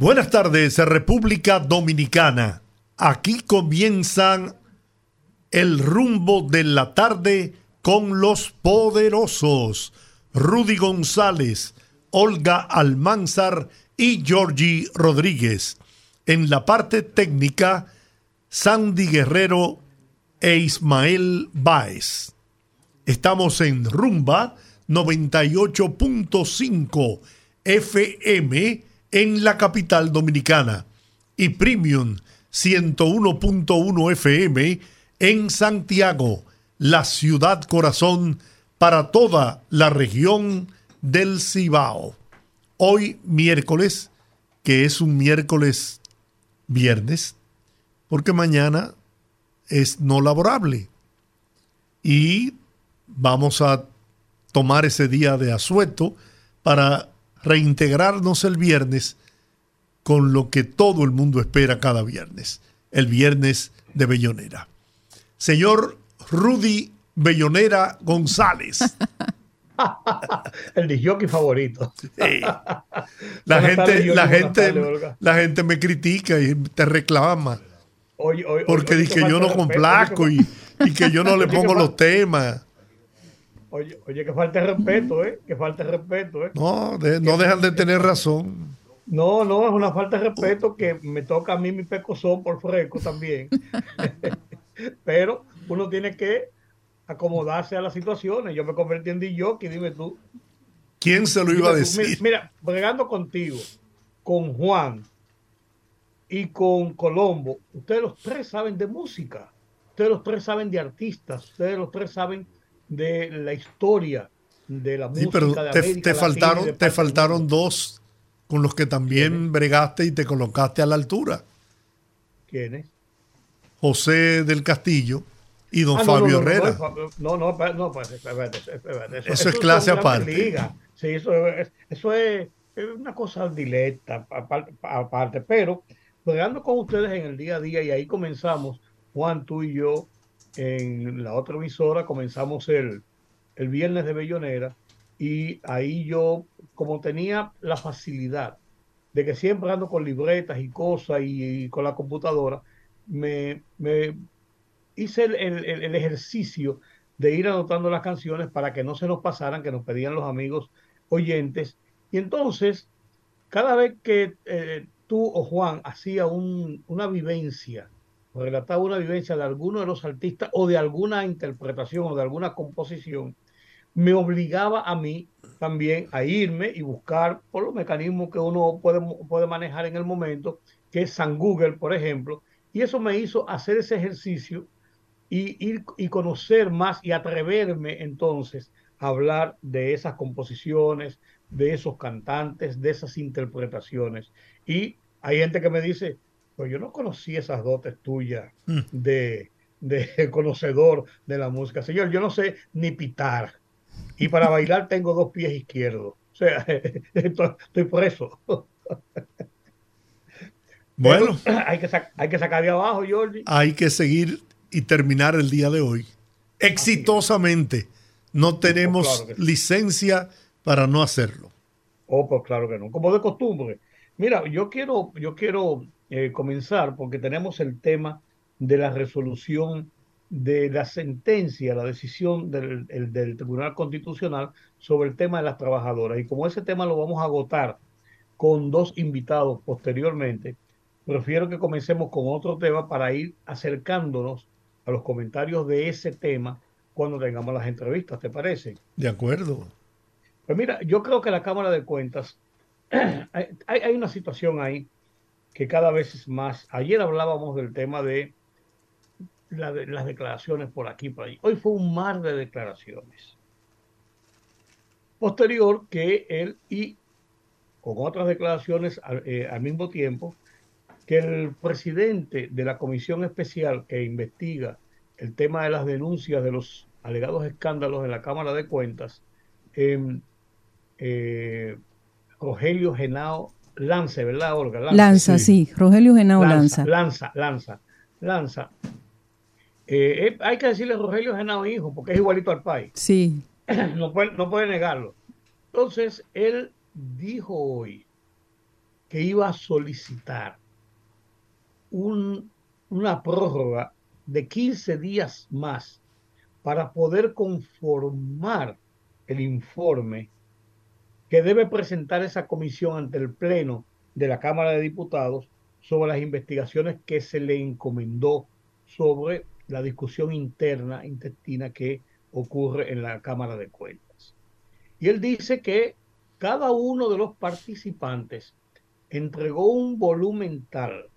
Buenas tardes, República Dominicana. Aquí comienzan el rumbo de la tarde con los poderosos. Rudy González, Olga Almanzar y Georgie Rodríguez. En la parte técnica, Sandy Guerrero e Ismael Báez. Estamos en Rumba 98.5 FM en la capital dominicana y Premium 101.1 FM en Santiago, la ciudad corazón para toda la región del Cibao. Hoy miércoles, que es un miércoles viernes, porque mañana es no laborable. Y vamos a tomar ese día de asueto para reintegrarnos el viernes con lo que todo el mundo espera cada viernes, el viernes de Bellonera. Señor Rudy Bellonera González. el disjockey favorito. La, gente, la, gente, la gente me critica y te reclama. porque dije yo no complazco y, y, que yo no le pongo los temas. Oye, oye, que falta respeto, ¿eh? Que falta respeto, ¿eh? No, no dejan de tener razón. No, no, es una falta de respeto que me toca a mí mi pecozón por fresco también. Pero uno tiene que acomodarse a las situaciones. Yo me convertí en DJ, dime tú. ¿Quién se lo iba a decir? Mira, bregando contigo, con Juan y con Colombo, ustedes los tres saben de música, ustedes los tres saben de artistas, ustedes los tres saben de la historia de la música pero de te, te faltaron, te faltaron dos con los que también bregaste y te colocaste a la altura. ¿Quiénes? José del Castillo y don ah, Fabio Herrera. No, no, no, pues, eso, es clase aparte. Sí, eso es, eso es una cosa directa aparte, pero bregando con ustedes en el día a día y ahí comenzamos, Juan, tú y yo, en la otra emisora, comenzamos el, el viernes de Bellonera y ahí yo, como tenía la facilidad de que siempre ando con libretas y cosas y, con la computadora, me, hice el, el, ejercicio de ir anotando las canciones para que no se nos pasaran, que nos pedían los amigos oyentes. Y entonces, cada vez que eh, tú o Juan hacía un, una vivencia relataba una vivencia de alguno de los artistas o de alguna interpretación o de alguna composición, me obligaba a mí también a irme y buscar por los mecanismos que uno puede, puede manejar en el momento, que es San Google, por ejemplo, y eso me hizo hacer ese ejercicio y ir y conocer más y atreverme entonces a hablar de esas composiciones, de esos cantantes, de esas interpretaciones. Y hay gente que me dice, pues yo no conocí esas dotes tuyas mm. de, conocedor de la música. Señor, yo no sé ni pitar. Y para bailar tengo dos pies izquierdos. O sea, estoy, por eso. Bueno, hay que, hay que sacar de abajo, Jordi. Hay que seguir y terminar el día de hoy exitosamente. No tenemos licencia para no hacerlo. Oh, pues claro que no. Como de costumbre. Mira, yo quiero, yo quiero eh, comenzar porque tenemos el tema de la resolución de la sentencia, la decisión del, del, Tribunal Constitucional sobre el tema de las trabajadoras. Y como ese tema lo vamos a agotar con dos invitados posteriormente, prefiero que comencemos con otro tema para ir acercándonos a los comentarios de ese tema cuando tengamos las entrevistas, ¿te parece? De acuerdo. Pues mira, yo creo que la Cámara de Cuentas, hay, hay una situación ahí que cada vez es más. Ayer hablábamos del tema de, las declaraciones por aquí por ahí. Hoy fue un mar de declaraciones. Posterior que él y con otras declaraciones al, eh, mismo tiempo que el presidente de la comisión especial que investiga el tema de las denuncias de los alegados escándalos en la Cámara de Cuentas, em, eh, Rogelio Genao Lance, ¿verdad, Olga? Lanza, sí. Rogelio Genao Lanza. Lanza, Lanza, Lanza. Eh, eh, hay que decirle Rogelio Genao hijo, porque es igualito al país. Sí. No puede, no puede negarlo. Entonces, él dijo hoy que iba a solicitar un, una prórroga de 15 días más para poder conformar el informe que debe presentar esa comisión ante el Pleno de la Cámara de Diputados sobre las investigaciones que se le encomendó sobre la discusión interna, intestina que ocurre en la Cámara de Cuentas. Y él dice que cada uno de los participantes entregó un volumen tal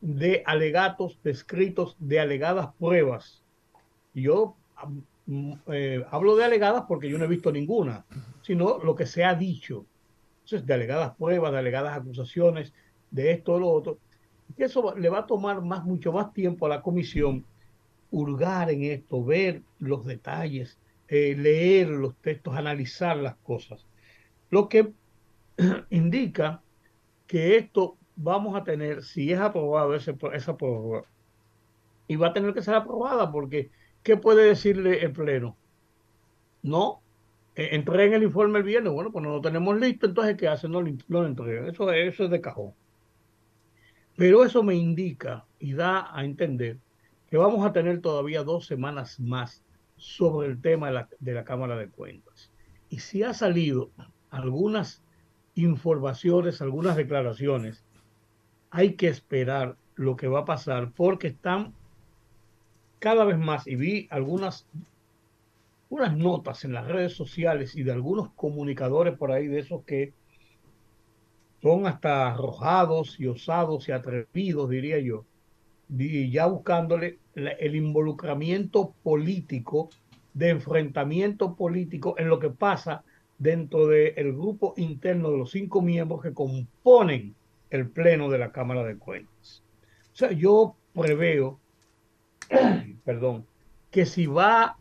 de alegatos descritos, de alegadas pruebas. Yo mm, eh, hablo de alegadas porque yo no he visto ninguna, sino lo que se ha dicho. Entonces, de alegadas pruebas, de alegadas acusaciones, de esto o lo otro. Y eso le va a tomar más, mucho más tiempo a la comisión hurgar en esto, ver los detalles, eh, leer los textos, analizar las cosas. Lo que indica que esto vamos a tener, si es aprobado ese, esa prórroga, y va a tener que ser aprobada porque, ¿qué puede decirle el Pleno? No, e, en el informe el viernes, bueno, pues no lo tenemos listo, entonces ¿qué hacen? No, no lo entregan. Eso, eso es de cajón. Pero eso me indica y da a entender que vamos a tener todavía dos semanas más sobre el tema de la, de la Cámara de Cuentas. Y si ha salido algunas informaciones, algunas declaraciones, hay que esperar lo que va a pasar porque están cada vez más, y vi algunas unas notas en las redes sociales y de algunos comunicadores por ahí de esos que son hasta arrojados y osados y atrevidos, diría yo, y ya buscándole el involucramiento político, de enfrentamiento político en lo que pasa dentro del grupo interno de los cinco miembros que componen el Pleno de la Cámara de Cuentas. O sea, yo preveo, perdón, que si va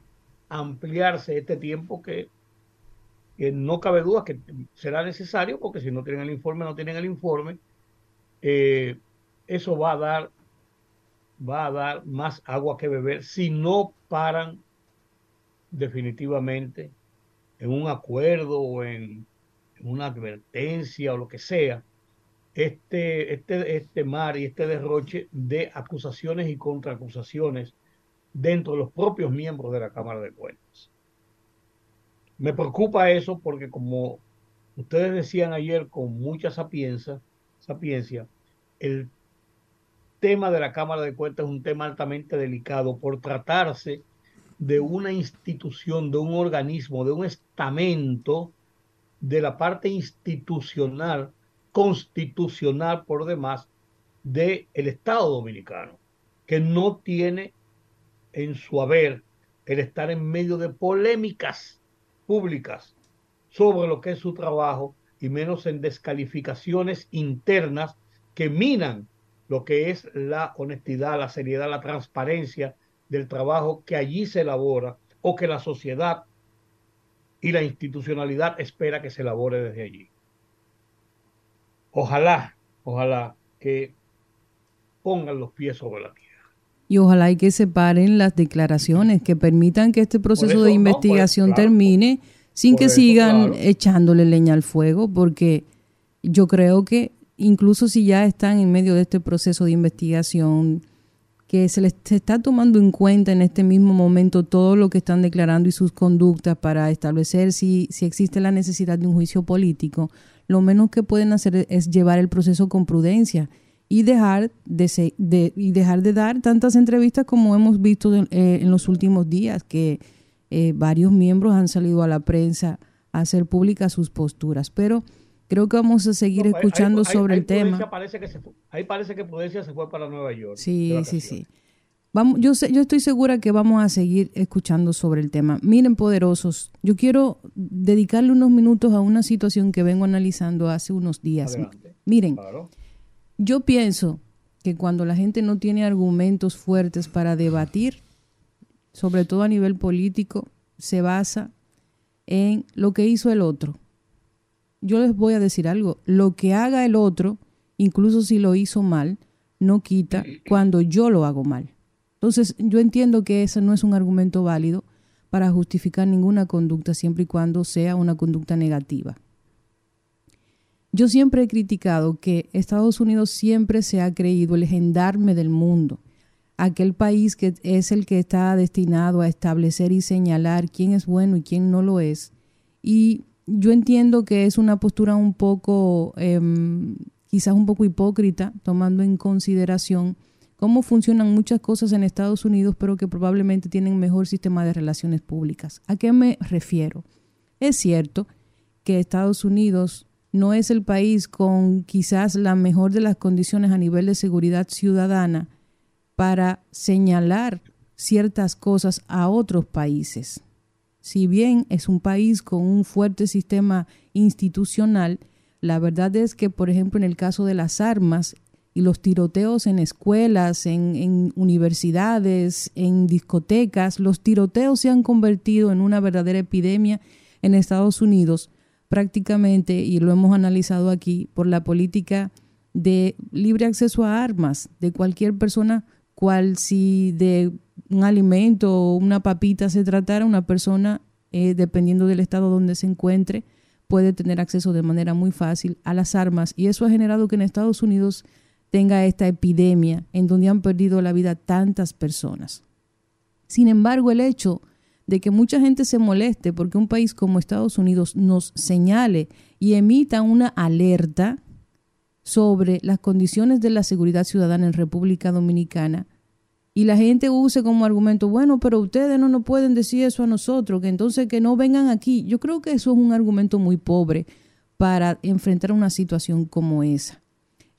a ampliarse este tiempo que, no cabe duda que será necesario, porque si no tienen el informe, no tienen el informe, eh, eso va a dar va a dar más agua que beber si no paran definitivamente en un acuerdo o en, una advertencia o lo que sea, este, este, este mar y este derroche de acusaciones y contraacusaciones dentro de los propios miembros de la Cámara de Cuentas. Me preocupa eso porque como ustedes decían ayer con mucha sapiencia, sapiencia el tema de la Cámara de Cuentas es un tema altamente delicado por tratarse de una institución, de un organismo, de un estamento de la parte institucional, constitucional por demás, del el Estado dominicano, que no tiene en su haber el estar en medio de polémicas públicas sobre lo que es su trabajo y menos en descalificaciones internas que minan lo que es la honestidad, la seriedad, la transparencia del trabajo que allí se elabora o que la sociedad y la institucionalidad espera que se elabore desde allí. Ojalá, ojalá que pongan los pies sobre la tierra. Y ojalá y que separen las declaraciones que permitan que este proceso de investigación termine sin que sigan echándole leña al fuego, porque yo creo que incluso si ya están en medio de este proceso de investigación, que se les está tomando en cuenta en este mismo momento todo lo que están declarando y sus conductas para establecer si, si existe la necesidad de un juicio político, lo menos que pueden hacer es llevar el proceso con prudencia y dejar de, y dejar de dar tantas entrevistas como hemos visto en, eh, los últimos días, que eh, varios miembros han salido a la prensa a hacer públicas sus posturas. Pero Creo que vamos a seguir escuchando sobre el tema. Parece que ahí parece que Prudencia se fue para Nueva York. Sí, sí, sí. Vamos, yo, sé, yo estoy segura que vamos a seguir escuchando sobre el tema. Miren, poderosos, yo quiero dedicarle unos minutos a una situación que vengo analizando hace unos días. Miren, yo pienso que cuando la gente no tiene argumentos fuertes para debatir, sobre todo a nivel político, se basa en lo que hizo el otro. Yo les voy a decir algo, lo que haga el otro, incluso si lo hizo mal, no quita cuando yo lo hago mal. Entonces, yo entiendo que ese no es un argumento válido para justificar ninguna conducta siempre y cuando sea una conducta negativa. Yo siempre he criticado que Estados Unidos siempre se ha creído el gendarme del mundo, aquel país que es el que está destinado a establecer y señalar quién es bueno y quién no lo es. Y yo entiendo que es una postura un poco, em, quizás un poco hipócrita, tomando en consideración cómo funcionan muchas cosas en Estados Unidos, pero que probablemente tienen mejor sistema de relaciones públicas. ¿A qué me refiero? Es cierto que Estados Unidos no es el país con quizás la mejor de las condiciones a nivel de seguridad ciudadana para señalar ciertas cosas a otros países. Si bien es un país con un fuerte sistema institucional, la verdad es que, por ejemplo, en el caso de las armas y los tiroteos en escuelas, en, universidades, en discotecas, los tiroteos se han convertido en una verdadera epidemia en Estados Unidos prácticamente, y lo hemos analizado aquí, por la política de libre acceso a armas de cualquier persona, cual si de un alimento o una papita se tratara, una persona, eh, dependiendo del estado donde se encuentre, puede tener acceso de manera muy fácil a las armas. Y eso ha generado que en Estados Unidos tenga esta epidemia en donde han perdido la vida tantas personas. Sin embargo, el hecho de que mucha gente se moleste porque un país como Estados Unidos nos señale y emita una alerta sobre las condiciones de la seguridad ciudadana en República Dominicana y la gente use como argumento, bueno, pero ustedes no nos pueden decir eso a nosotros, que entonces que no vengan aquí. Yo creo que eso es un argumento muy pobre para enfrentar una situación como esa.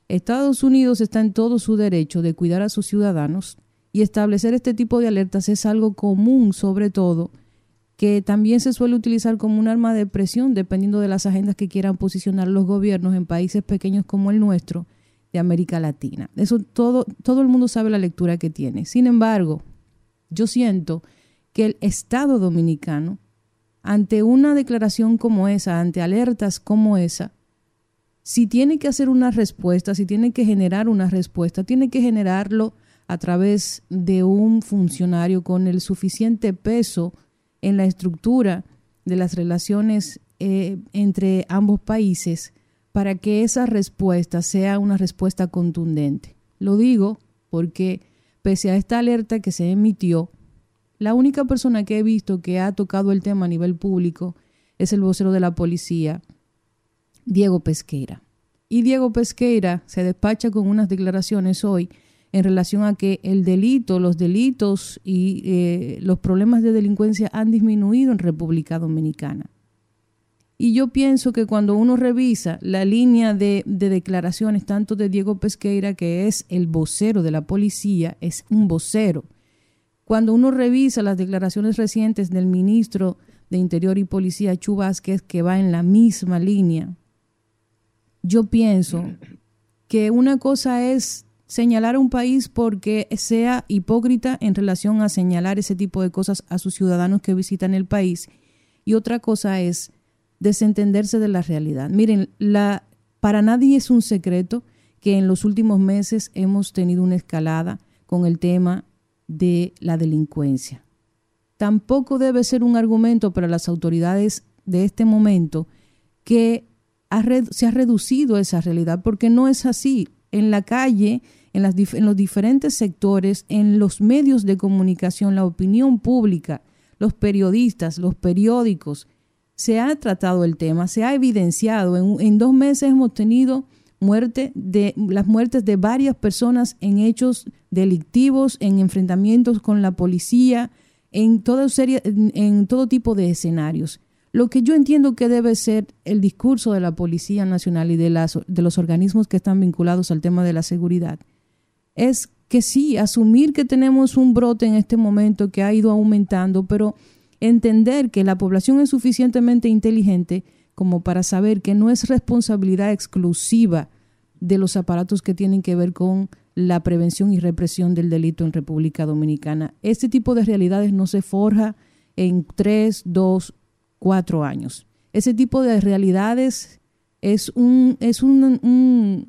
Estados Unidos está en todo su derecho de cuidar a sus ciudadanos y establecer este tipo de alertas es algo común, sobre todo, que también se suele utilizar como un arma de presión dependiendo de las agendas que quieran posicionar los gobiernos en países pequeños como el nuestro de América Latina. Eso todo, todo el mundo sabe la lectura que tiene. Sin embargo, yo siento que el Estado dominicano, ante una declaración como esa, ante alertas como esa, si tiene que hacer una respuesta, si tiene que generar una respuesta, tiene que generarlo a través de un funcionario con el suficiente peso en la estructura de las relaciones eh, entre ambos países para que esa respuesta sea una respuesta contundente. Lo digo porque pese a esta alerta que se emitió, la única persona que he visto que ha tocado el tema a nivel público es el vocero de la policía, Diego Pesqueira. Y Diego Pesqueira se despacha con unas declaraciones hoy en relación a que el delito, los delitos y eh, los problemas de delincuencia han disminuido en República Dominicana. Y yo pienso que cuando uno revisa la línea de, de, declaraciones, tanto de Diego Pesqueira, que es el vocero de la policía, es un vocero. Cuando uno revisa las declaraciones recientes del ministro de Interior y Policía, Chu que va en la misma línea, yo pienso que una cosa es señalar a un país porque sea hipócrita en relación a señalar ese tipo de cosas a sus ciudadanos que visitan el país. Y otra cosa es desentenderse de la realidad. Miren, la, para nadie es un secreto que en los últimos meses hemos tenido una escalada con el tema de la delincuencia. Tampoco debe ser un argumento para las autoridades de este momento que se ha reducido esa realidad, porque no es así en la calle, en, las, los diferentes sectores, en los medios de comunicación, la opinión pública, los periodistas, los periódicos, se ha tratado el tema, se ha evidenciado. En, dos meses hemos tenido muerte de, las muertes de varias personas en hechos delictivos, en enfrentamientos con la policía, en, toda serie, en todo tipo de escenarios. Lo que yo entiendo que debe ser el discurso de la Policía Nacional y de, las, los organismos que están vinculados al tema de la seguridad es que sí, asumir que tenemos un brote en este momento que ha ido aumentando, pero entender que la población es suficientemente inteligente como para saber que no es responsabilidad exclusiva de los aparatos que tienen que ver con la prevención y represión del delito en República Dominicana. Este tipo de realidades no se forja en tres, dos, cuatro años. Ese tipo de realidades es un, es un,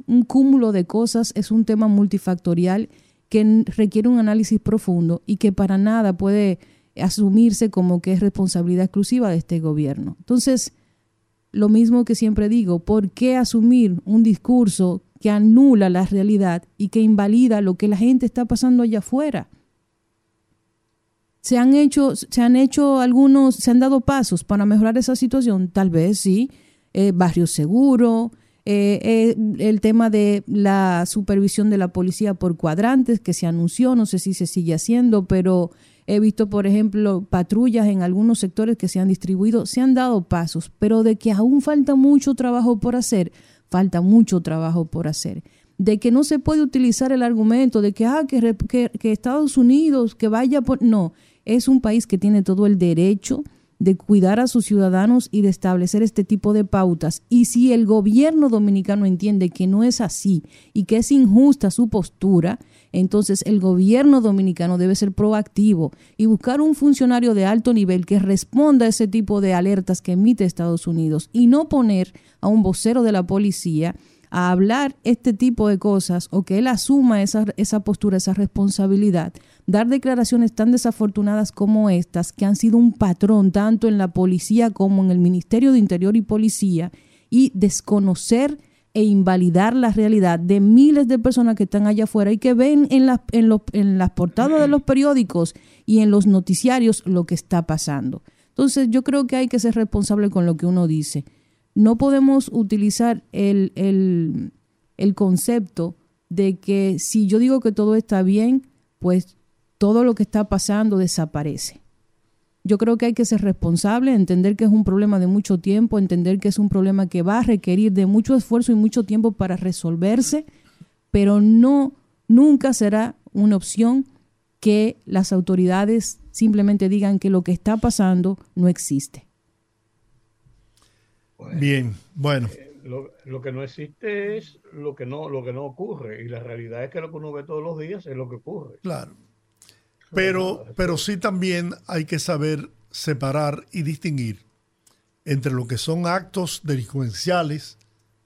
un, cúmulo de cosas, es un tema multifactorial que requiere un análisis profundo y que para nada puede asumirse como que es responsabilidad exclusiva de este gobierno. Entonces, lo mismo que siempre digo, ¿por qué asumir un discurso que anula la realidad y que invalida lo que la gente está pasando allá afuera? ¿Se han hecho, se han hecho algunos, se han dado pasos para mejorar esa situación? Tal vez sí. Eh, barrio seguro, eh, eh, el tema de la supervisión de la policía por cuadrantes que se anunció, no sé si se sigue haciendo, pero he visto, por ejemplo, patrullas en algunos sectores que se han distribuido, se han dado pasos, pero de que aún falta mucho trabajo por hacer, falta mucho trabajo por hacer de que no se puede utilizar el argumento de que, ah, que, que, Estados Unidos, que vaya por... No, es un país que tiene todo el derecho de cuidar a sus ciudadanos y de establecer este tipo de pautas. Y si el gobierno dominicano entiende que no es así y que es injusta su postura, entonces el gobierno dominicano debe ser proactivo y buscar un funcionario de alto nivel que responda a ese tipo de alertas que emite Estados Unidos y no poner a un vocero de la policía a hablar este tipo de cosas o que él asuma esa, esa postura, esa responsabilidad, dar declaraciones tan desafortunadas como estas, que han sido un patrón tanto en la policía como en el Ministerio de Interior y Policía, y desconocer e invalidar la realidad de miles de personas que están allá afuera y que ven en, en, en las portadas de los periódicos y en los noticiarios lo que está pasando. Entonces yo creo que hay que ser responsable con lo que uno dice no podemos utilizar el, el, concepto de que si yo digo que todo está bien, pues todo lo que está pasando desaparece. Yo creo que hay que ser responsable, entender que es un problema de mucho tiempo, entender que es un problema que va a requerir de mucho esfuerzo y mucho tiempo para resolverse, pero no nunca será una opción que las autoridades simplemente digan que lo que está pasando no existe. Bien, bueno. Eh, lo, que no existe es lo que no, lo que no ocurre. Y la realidad es que lo que uno ve todos los días es lo que ocurre. Claro. Pero, pero sí también hay que saber separar y distinguir entre lo que son actos delincuenciales,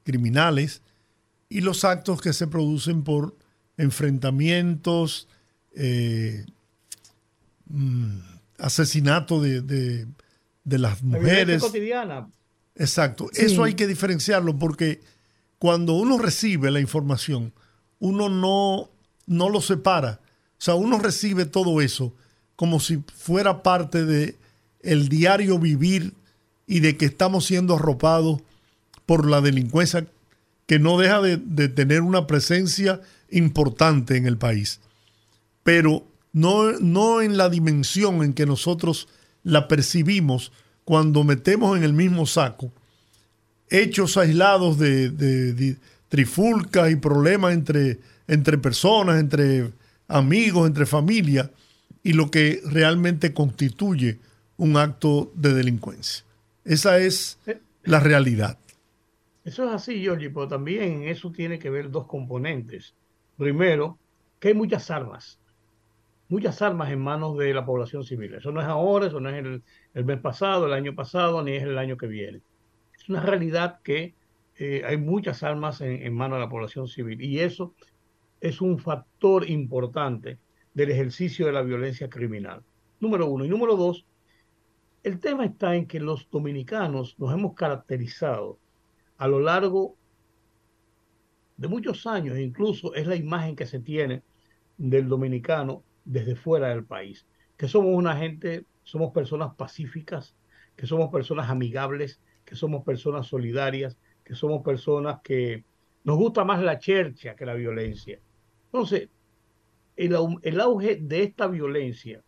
criminales, y los actos que se producen por enfrentamientos, eh, mm, asesinato de, de, de las mujeres. cotidiana Exacto. Eso hay que diferenciarlo porque cuando uno recibe la información, uno no, no lo separa. O sea, uno recibe todo eso como si fuera parte de el diario vivir y de que estamos siendo arropados por la delincuencia que no deja de, de tener una presencia importante en el país. Pero no, no en la dimensión en que nosotros la percibimos cuando metemos en el mismo saco hechos aislados de, trifulcas y problemas entre, entre personas, entre amigos, entre familias, y lo que realmente constituye un acto de delincuencia. Esa es la realidad. Eso es así, Giorgi, pero también eso tiene que ver dos componentes. Primero, que hay muchas armas muchas armas en manos de la población civil. Eso no es ahora, eso no es el, el mes pasado, el año pasado, ni es el año que viene. Es una realidad que eh, hay muchas armas en, en manos de la población civil y eso es un factor importante del ejercicio de la violencia criminal. Número uno. Y número dos, el tema está en que los dominicanos nos hemos caracterizado a lo largo de muchos años, incluso es la imagen que se tiene del dominicano desde fuera del país, que somos una gente, somos personas pacíficas, que somos personas amigables, que somos personas solidarias, que somos personas que nos gusta más la chercha que la violencia. Entonces, el, auge de esta violencia,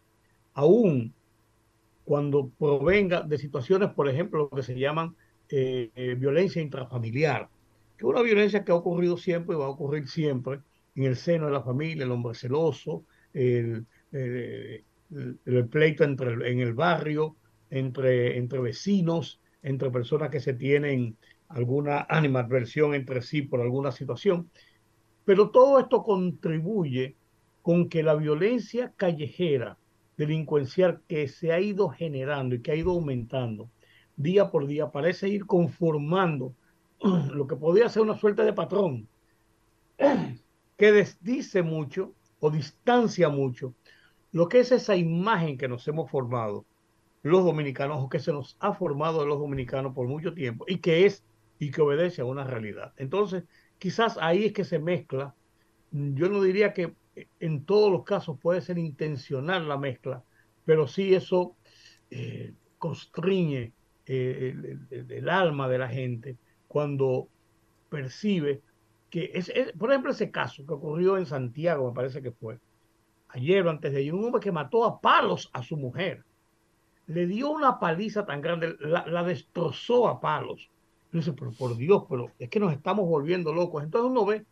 aún cuando provenga de situaciones, por ejemplo, lo que se llaman eh, eh, violencia intrafamiliar, que es una violencia que ha ocurrido siempre y va a ocurrir siempre en el seno de la familia, el hombre celoso, el, el, pleito entre, en el barrio, entre, entre vecinos, entre personas que se tienen alguna animadversión entre sí por alguna situación. Pero todo esto contribuye con que la violencia callejera, delincuencial que se ha ido generando y que ha ido aumentando día por día, parece ir conformando lo que podría ser una suerte de patrón que desdice mucho o distancia mucho lo que es esa imagen que nos hemos formado los dominicanos o que se nos ha formado los dominicanos por mucho tiempo y que es y que obedece a una realidad. Entonces, quizás ahí es que se mezcla. Yo no diría que en todos los casos puede ser intencional la mezcla, pero sí eso eh, constriñe eh, el, alma de la gente cuando percibe que, es, por ejemplo, ese caso que ocurrió en Santiago, me parece que fue, ayer o antes de ayer, un hombre que mató a palos a su mujer, le dio una paliza tan grande, la, destrozó a palos. Pero por Dios, pero es que nos estamos volviendo locos. Entonces uno ve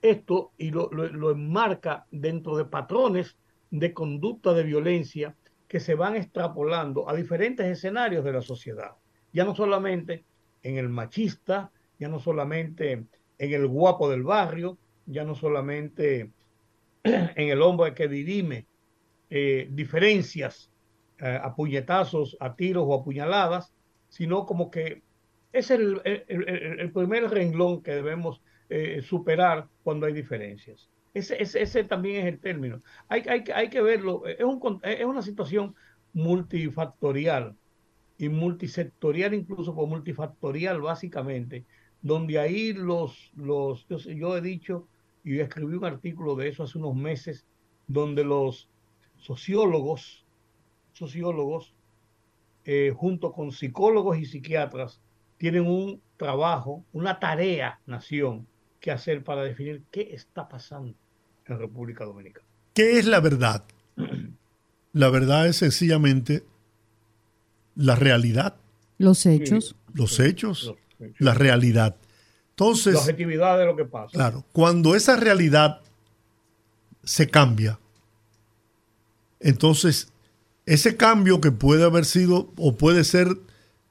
esto y lo, lo enmarca dentro de patrones de conducta de violencia que se van extrapolando a diferentes escenarios de la sociedad. Ya no solamente en el machista, ya no solamente en el guapo del barrio, ya no solamente en el hombre que dirime eh, diferencias eh, a puñetazos, a tiros o a puñaladas, sino como que es el, primer renglón que debemos eh, superar cuando hay diferencias. Ese, ese, también es el término. Hay, hay, hay que verlo, es, un, es una situación multifactorial y multisectorial, incluso por multifactorial básicamente, donde ahí los, los yo, he dicho y escribí un artículo de eso hace unos meses, donde los sociólogos, sociólogos, eh, junto con psicólogos y psiquiatras, tienen un trabajo, una tarea, nación, que hacer para definir qué está pasando en República Dominicana. ¿Qué es la verdad? La verdad es sencillamente la realidad. Los hechos. los, hechos, la realidad. Entonces. La objetividad de lo que pasa. Claro, cuando esa realidad se cambia, entonces ese cambio que puede haber sido o puede ser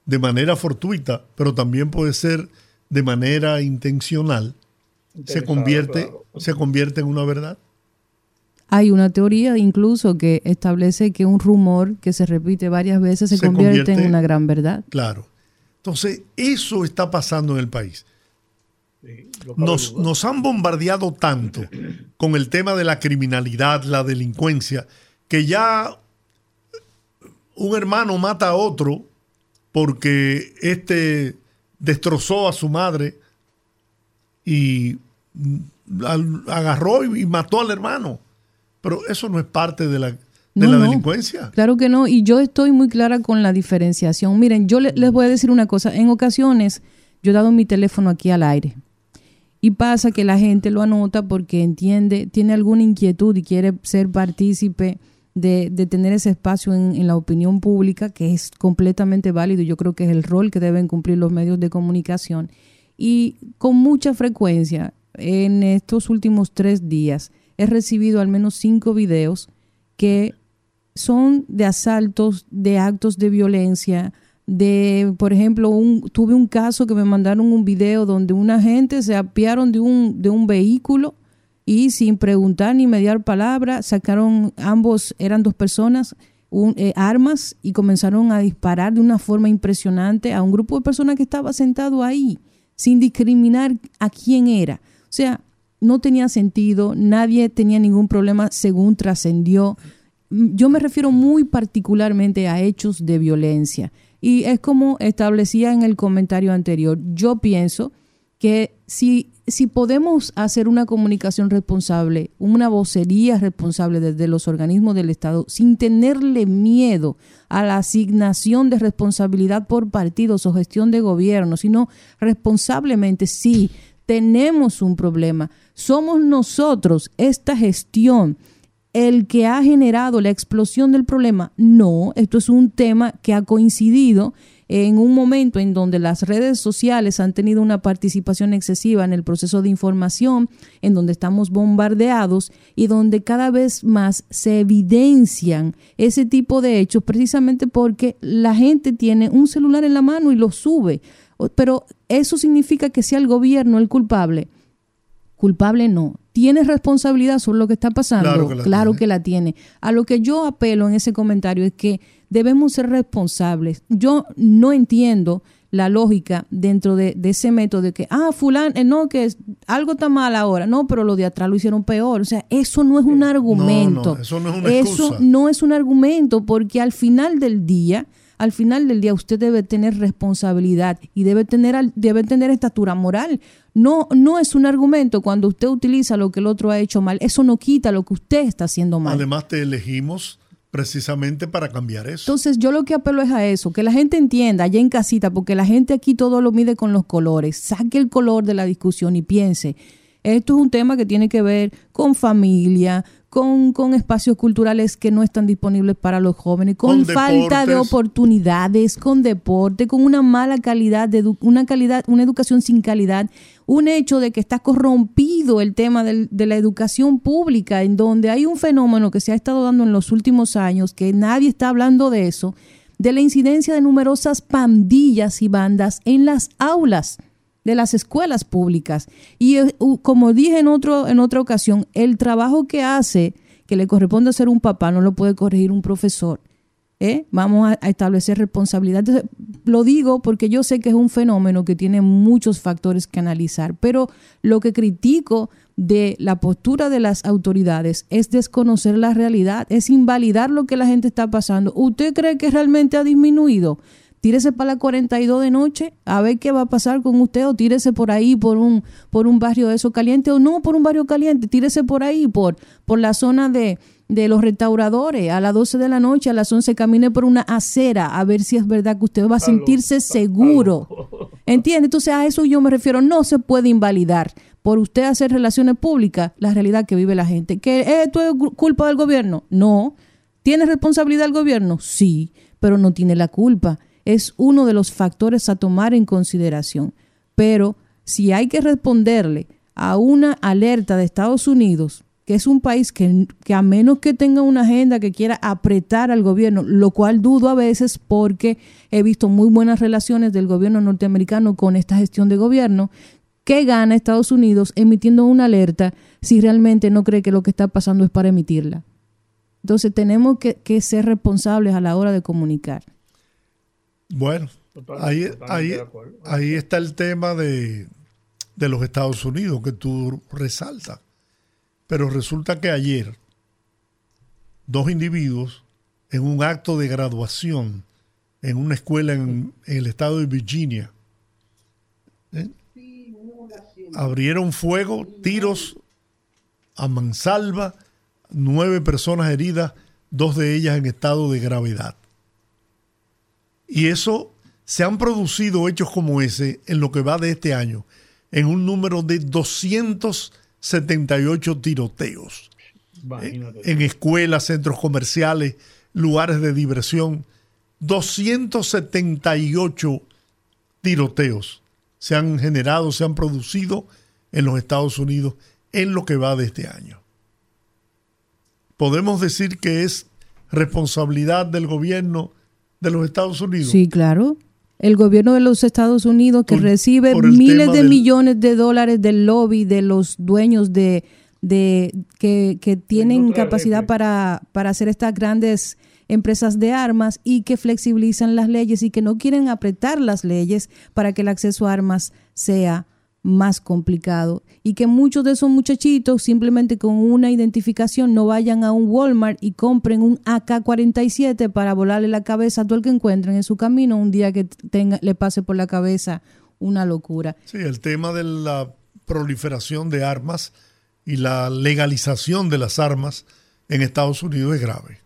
de manera fortuita, pero también puede ser de manera intencional, se convierte, se convierte en una verdad. Hay una teoría incluso que establece que un rumor que se repite varias veces se, convierte, en una gran verdad. Claro. Entonces, eso está pasando en el país. Nos, nos, han bombardeado tanto con el tema de la criminalidad, la delincuencia, que ya un hermano mata a otro porque este destrozó a su madre y agarró y mató al hermano. Pero eso no es parte de la, de la delincuencia. Claro que no, y yo estoy muy clara con la diferenciación. Miren, yo les voy a decir una cosa, en ocasiones yo he dado mi teléfono aquí al aire y pasa que la gente lo anota porque entiende, tiene alguna inquietud y quiere ser partícipe de, de tener ese espacio en, en, la opinión pública, que es completamente válido. Yo creo que es el rol que deben cumplir los medios de comunicación. Y con mucha frecuencia, en estos últimos tres días, he recibido al menos cinco videos que son de asaltos, de actos de violencia, de, por ejemplo, un, tuve un caso que me mandaron un video donde una gente se apiaron de un, de un vehículo y sin preguntar ni mediar palabra, sacaron, ambos eran dos personas, eh, armas y comenzaron a disparar de una forma impresionante a un grupo de personas que estaba sentado ahí, sin discriminar a quién era. O sea, no tenía sentido, nadie tenía ningún problema según trascendió. Yo me refiero muy particularmente a hechos de violencia. Y es como establecía en el comentario anterior, yo pienso que si, si podemos hacer una comunicación responsable, una vocería responsable desde los organismos del Estado, sin tenerle miedo a la asignación de responsabilidad por partidos o gestión de gobierno, sino responsablemente, sí, tenemos un problema. Somos nosotros, esta gestión, el que ha generado la explosión del problema. No, esto es un tema que ha coincidido en un momento en donde las redes sociales han tenido una participación excesiva en el proceso de información, en donde estamos bombardeados y donde cada vez más se evidencian ese tipo de hechos precisamente porque la gente tiene un celular en la mano y lo sube Pero eso significa que sea el gobierno el culpable. Culpable no. ¿Tiene responsabilidad sobre lo que está pasando? Claro, que la, tiene. A lo que yo apelo en ese comentario es que debemos ser responsables. Yo no entiendo la lógica dentro de, ese método de que, ah, fulano, eh, no, que algo está mal ahora, no, pero lo de atrás lo hicieron peor. O sea, eso no es un argumento. eso no es una Eso no es un argumento porque al final del día, al final del día usted debe tener responsabilidad y debe tener, debe tener estatura moral. No, no es un argumento cuando usted utiliza lo que el otro ha hecho mal. Eso no quita lo que usted está haciendo mal. Además te elegimos precisamente para cambiar eso. Entonces yo lo que apelo es a eso, que la gente entienda allá en casita, porque la gente aquí todo lo mide con los colores, saque el color de la discusión y piense, esto es un tema que tiene que ver con familia, con, espacios culturales que no están disponibles para los jóvenes, con, falta de oportunidades, con deporte, con una mala calidad, de una calidad, una educación sin calidad, un hecho de que está corrompido el tema de la educación pública, en donde hay un fenómeno que se ha estado dando en los últimos años, que nadie está hablando de eso, de la incidencia de numerosas pandillas y bandas en las aulas de las escuelas públicas. Y eh, como dije en, otro, en otra ocasión, el trabajo que hace, que le corresponde hacer un papá, no lo puede corregir un profesor. ¿eh? Vamos a, establecer responsabilidad. lo digo porque yo sé que es un fenómeno que tiene muchos factores que analizar, pero lo que critico de la postura de las autoridades es desconocer la realidad, es invalidar lo que la gente está pasando. ¿Usted cree que realmente ha disminuido? Tírese para la 42 de noche a ver qué va a pasar con usted o tírese por ahí por un por un barrio de eso caliente o no por un barrio caliente, tírese por ahí por por la zona de de los restauradores a las 12 de la noche, a las 11 camine por una acera a ver si es verdad que usted va a sentirse seguro. ¿Entiende? Entonces a eso yo me refiero, no se puede invalidar por usted hacer relaciones públicas la realidad que vive la gente. ¿Que esto es culpa del gobierno? No. ¿Tiene responsabilidad el gobierno? Sí, pero no tiene la culpa es uno de los factores a tomar en consideración. Pero si hay que responderle a una alerta de Estados Unidos, que es un país que, a menos que tenga una agenda que quiera apretar al gobierno, lo cual dudo a veces porque he visto muy buenas relaciones del gobierno norteamericano con esta gestión de gobierno, ¿qué gana Estados Unidos emitiendo una alerta si realmente no cree que lo que está pasando es para emitirla? Entonces tenemos que ser responsables a la hora de comunicar. Bueno, ahí, ahí, está el tema de, de los Estados Unidos que tú resaltas. Pero resulta que ayer dos individuos en un acto de graduación en una escuela en, el estado de Virginia ¿eh? abrieron fuego, tiros a mansalva, nueve personas heridas, dos de ellas en estado de gravedad. Y eso se han producido hechos como ese en lo que va de este año, en un número de 278 tiroteos. En escuelas, centros comerciales, lugares de diversión. 278 tiroteos se han generado, se han producido en los Estados Unidos en lo que va de este año. Podemos decir que es responsabilidad del gobierno de los Estados Unidos. Sí, claro. El gobierno de los Estados Unidos que recibe miles de millones de dólares del lobby de los dueños de, de que, que tienen capacidad para, para hacer estas grandes empresas de armas y que flexibilizan las leyes y que no quieren apretar las leyes para que el acceso a armas sea más complicado y que muchos de esos muchachitos simplemente con una identificación no vayan a un Walmart y compren un AK-47 para volarle la cabeza a todo el que encuentren en su camino un día que tenga, le pase por la cabeza una locura. Sí, el tema de la proliferación de armas y la legalización de las armas en Estados Unidos es grave.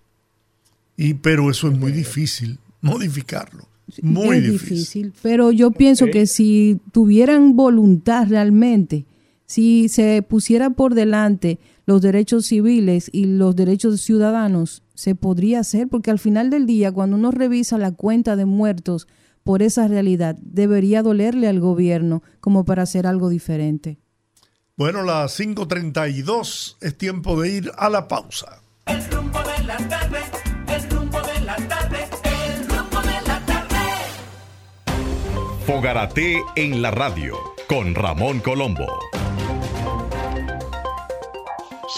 Y, pero eso es muy difícil modificarlo. Muy difícil. Pero yo pienso que si tuvieran voluntad realmente, si se pusiera por delante los derechos civiles y los derechos ciudadanos, se podría hacer, porque al final del día, cuando uno revisa la cuenta de muertos por esa realidad, debería dolerle al gobierno como para hacer algo diferente. Bueno, las 5.32 es tiempo de ir a la pausa. El rumbo de la tarde, el rumbo de la tarde. Fogarate en la radio con Ramón Colombo.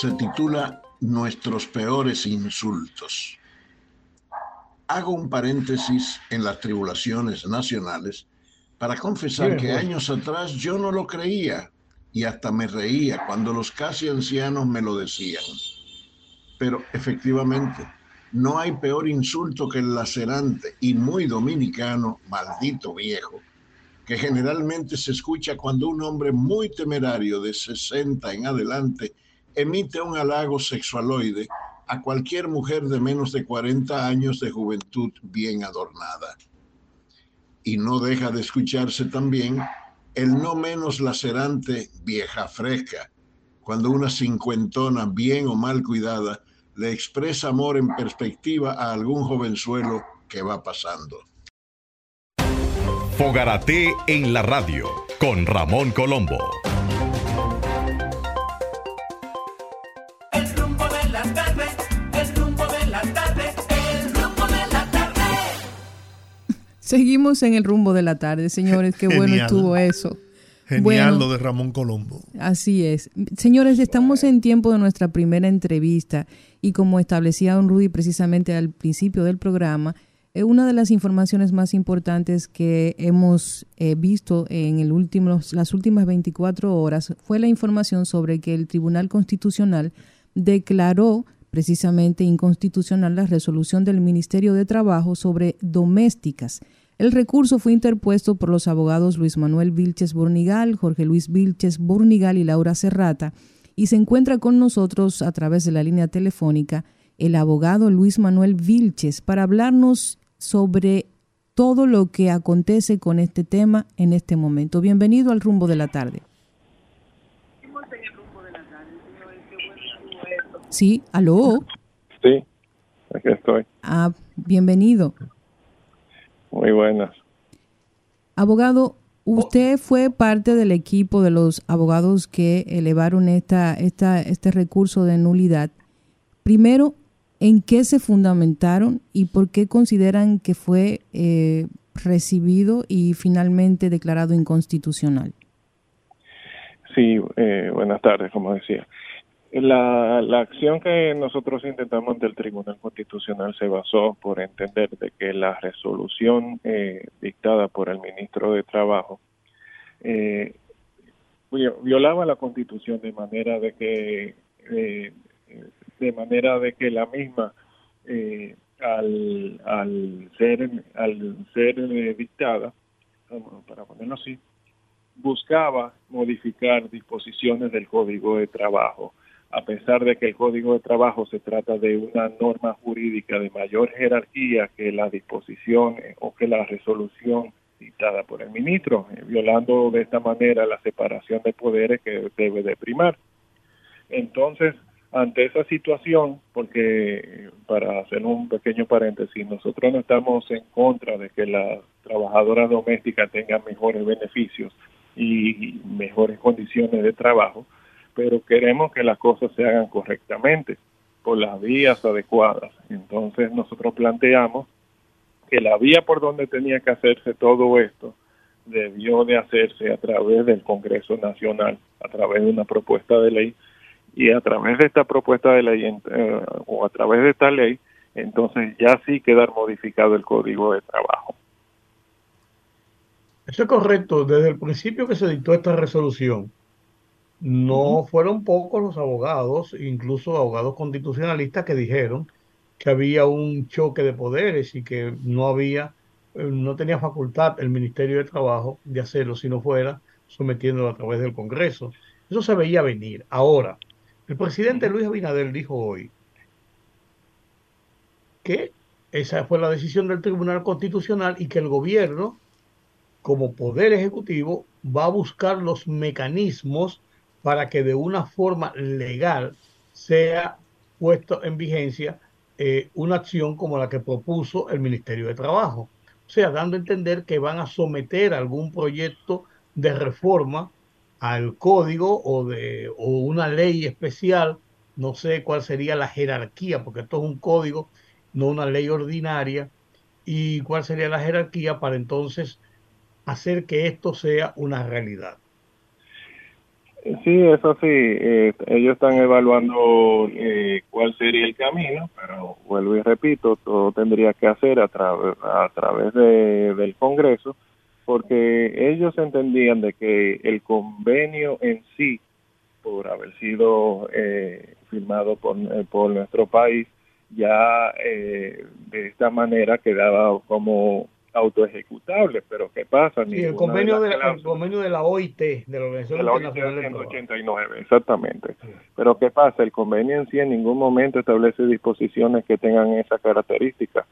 Se titula Nuestros peores insultos. Hago un paréntesis en las tribulaciones nacionales para confesar que años atrás yo no lo creía y hasta me reía cuando los casi ancianos me lo decían. Pero efectivamente, no hay peor insulto que el lacerante y muy dominicano, maldito viejo, que generalmente se escucha cuando un hombre muy temerario de 60 en adelante emite un halago sexualoide a cualquier mujer de menos de 40 años de juventud bien adornada. Y no deja de escucharse también el no menos lacerante vieja fresca, cuando una cincuentona bien o mal cuidada le expresa amor en perspectiva a algún jovenzuelo que va pasando. Fogarate en la radio con Ramón Colombo. Seguimos en el rumbo de la tarde, señores. Qué bueno estuvo eso. Genial lo de Ramón Colombo. Así es. Señores, estamos en tiempo de nuestra primera entrevista y como establecía don Rudy precisamente al principio del programa, eh, una de las informaciones más importantes que hemos eh, visto en el último, las últimas 24 horas fue la información sobre que el Tribunal Constitucional declaró precisamente inconstitucional la resolución del Ministerio de Trabajo sobre domésticas. El recurso fue interpuesto por los abogados Luis Manuel Vilches Bornigal, Jorge Luis Vilches Bornigal y Laura Serrata, y se encuentra con nosotros a través de la línea telefónica el abogado Luis Manuel Vilches para hablarnos sobre todo lo que acontece con este tema en este momento. Bienvenido al rumbo de la tarde. Sí, aló. Sí, aquí estoy. Ah, bienvenido. Muy buenas. Abogado, usted fue parte del equipo de los abogados que elevaron esta, esta, este recurso de nulidad. Primero, en qué se fundamentaron y por qué consideran que fue eh, recibido y finalmente declarado inconstitucional. Sí, eh, buenas tardes, como decía. La, acción que nosotros intentamos del Tribunal Constitucional se basó por entender de que la resolución eh, dictada por el ministro de Trabajo violaba la Constitución de manera de que de manera de que la misma eh, al, al ser al ser eh, dictada para ponerlo así buscaba modificar disposiciones del Código de Trabajo a pesar de que el Código de Trabajo se trata de una norma jurídica de mayor jerarquía que la disposición eh, o que la resolución dictada por el ministro, violando de esta manera la separación de poderes que debe de primar. Entonces, ante esa situación, porque para hacer un pequeño paréntesis, nosotros no estamos en contra de que las trabajadoras domésticas tengan mejores beneficios y mejores condiciones de trabajo, pero queremos que las cosas se hagan correctamente, por las vías adecuadas. Entonces nosotros planteamos que la vía por donde tenía que hacerse todo esto debió de hacerse a través del Congreso Nacional, a través de una propuesta de ley y a través de esta propuesta de ley eh, o a través de esta ley, entonces ya sí quedar modificado el código de trabajo. Eso es correcto. Desde el principio que se dictó esta resolución, no fueron pocos los abogados, incluso abogados constitucionalistas, que dijeron que había un choque de poderes y que no había, eh, no tenía facultad el Ministerio de Trabajo de hacerlo si no fuera sometiéndolo a través del Congreso. Eso se veía venir. Ahora, el presidente Luis Abinader dijo hoy que esa fue la decisión del Tribunal Constitucional y que el gobierno, como poder ejecutivo, va a buscar los mecanismos para que de una forma legal sea puesto en vigencia eh, una acción como la que propuso el Ministerio de Trabajo. O sea, dando a entender que van a someter algún proyecto de reforma al código o, de, o una ley especial, no sé cuál sería la jerarquía, porque esto es un código, no una ley ordinaria, y cuál sería la jerarquía para entonces hacer que esto sea una realidad. Sí, eso sí, eh, ellos están evaluando eh, cuál sería el camino, pero vuelvo y repito, todo tendría que hacer a, a través de, del Congreso, porque ellos entendían de que el convenio en sí, por haber sido eh, firmado por, por nuestro país, ya de esta manera quedaba como autoejecutable, pero ¿qué pasa? Sí, el convenio de, la, convenio de la OIT, de la Organización de la Internacional 189, exactamente. Pero ¿qué pasa? El convenio en sí en ningún momento establece disposiciones que tengan esa característica.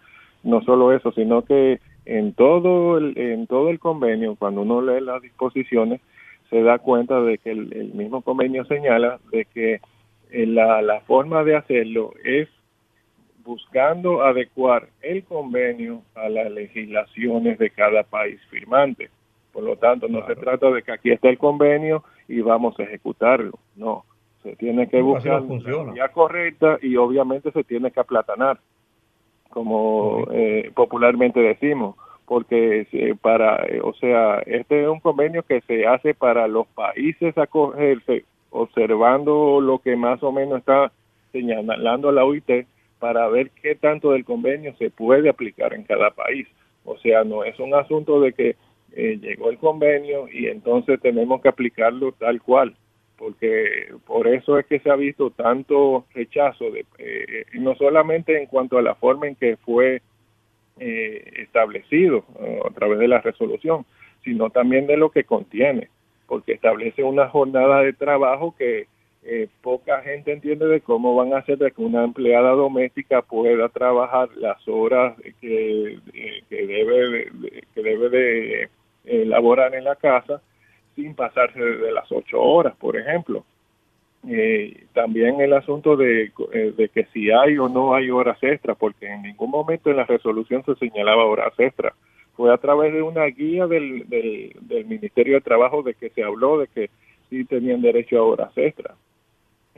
No solo eso, sino que en todo el, en todo el convenio, cuando uno lee las disposiciones, se da cuenta de que el, mismo convenio señala de que eh, la, la forma de hacerlo es buscando adecuar el convenio a las legislaciones de cada país firmante. Por lo tanto, no se trata de que aquí está el convenio y vamos a ejecutarlo. No, se tiene que buscar la vía correcta y obviamente se tiene que aplatanar, como eh, popularmente decimos, porque para, eh, o sea, este es un convenio que se hace para los países acogerse, observando lo que más o menos está señalando la OIT para ver qué tanto del convenio se puede aplicar en cada país. O sea, no es un asunto de que eh, llegó el convenio y entonces tenemos que aplicarlo tal cual, porque por eso es que se ha visto tanto rechazo, de, eh, no solamente en cuanto a la forma en que fue eh, establecido a través de la resolución, sino también de lo que contiene, porque establece una jornada de trabajo que eh, poca gente entiende de cómo van a hacer de que una empleada doméstica pueda trabajar las horas que, eh, que debe de, que debe de elaborar en la casa sin pasarse de las ocho horas, por ejemplo. Eh, también el asunto de, de, que si hay o no hay horas extras, porque en ningún momento en la resolución se señalaba horas extras. Fue a través de una guía del, del, del Ministerio de Trabajo de que se habló de que sí tenían derecho a horas extras.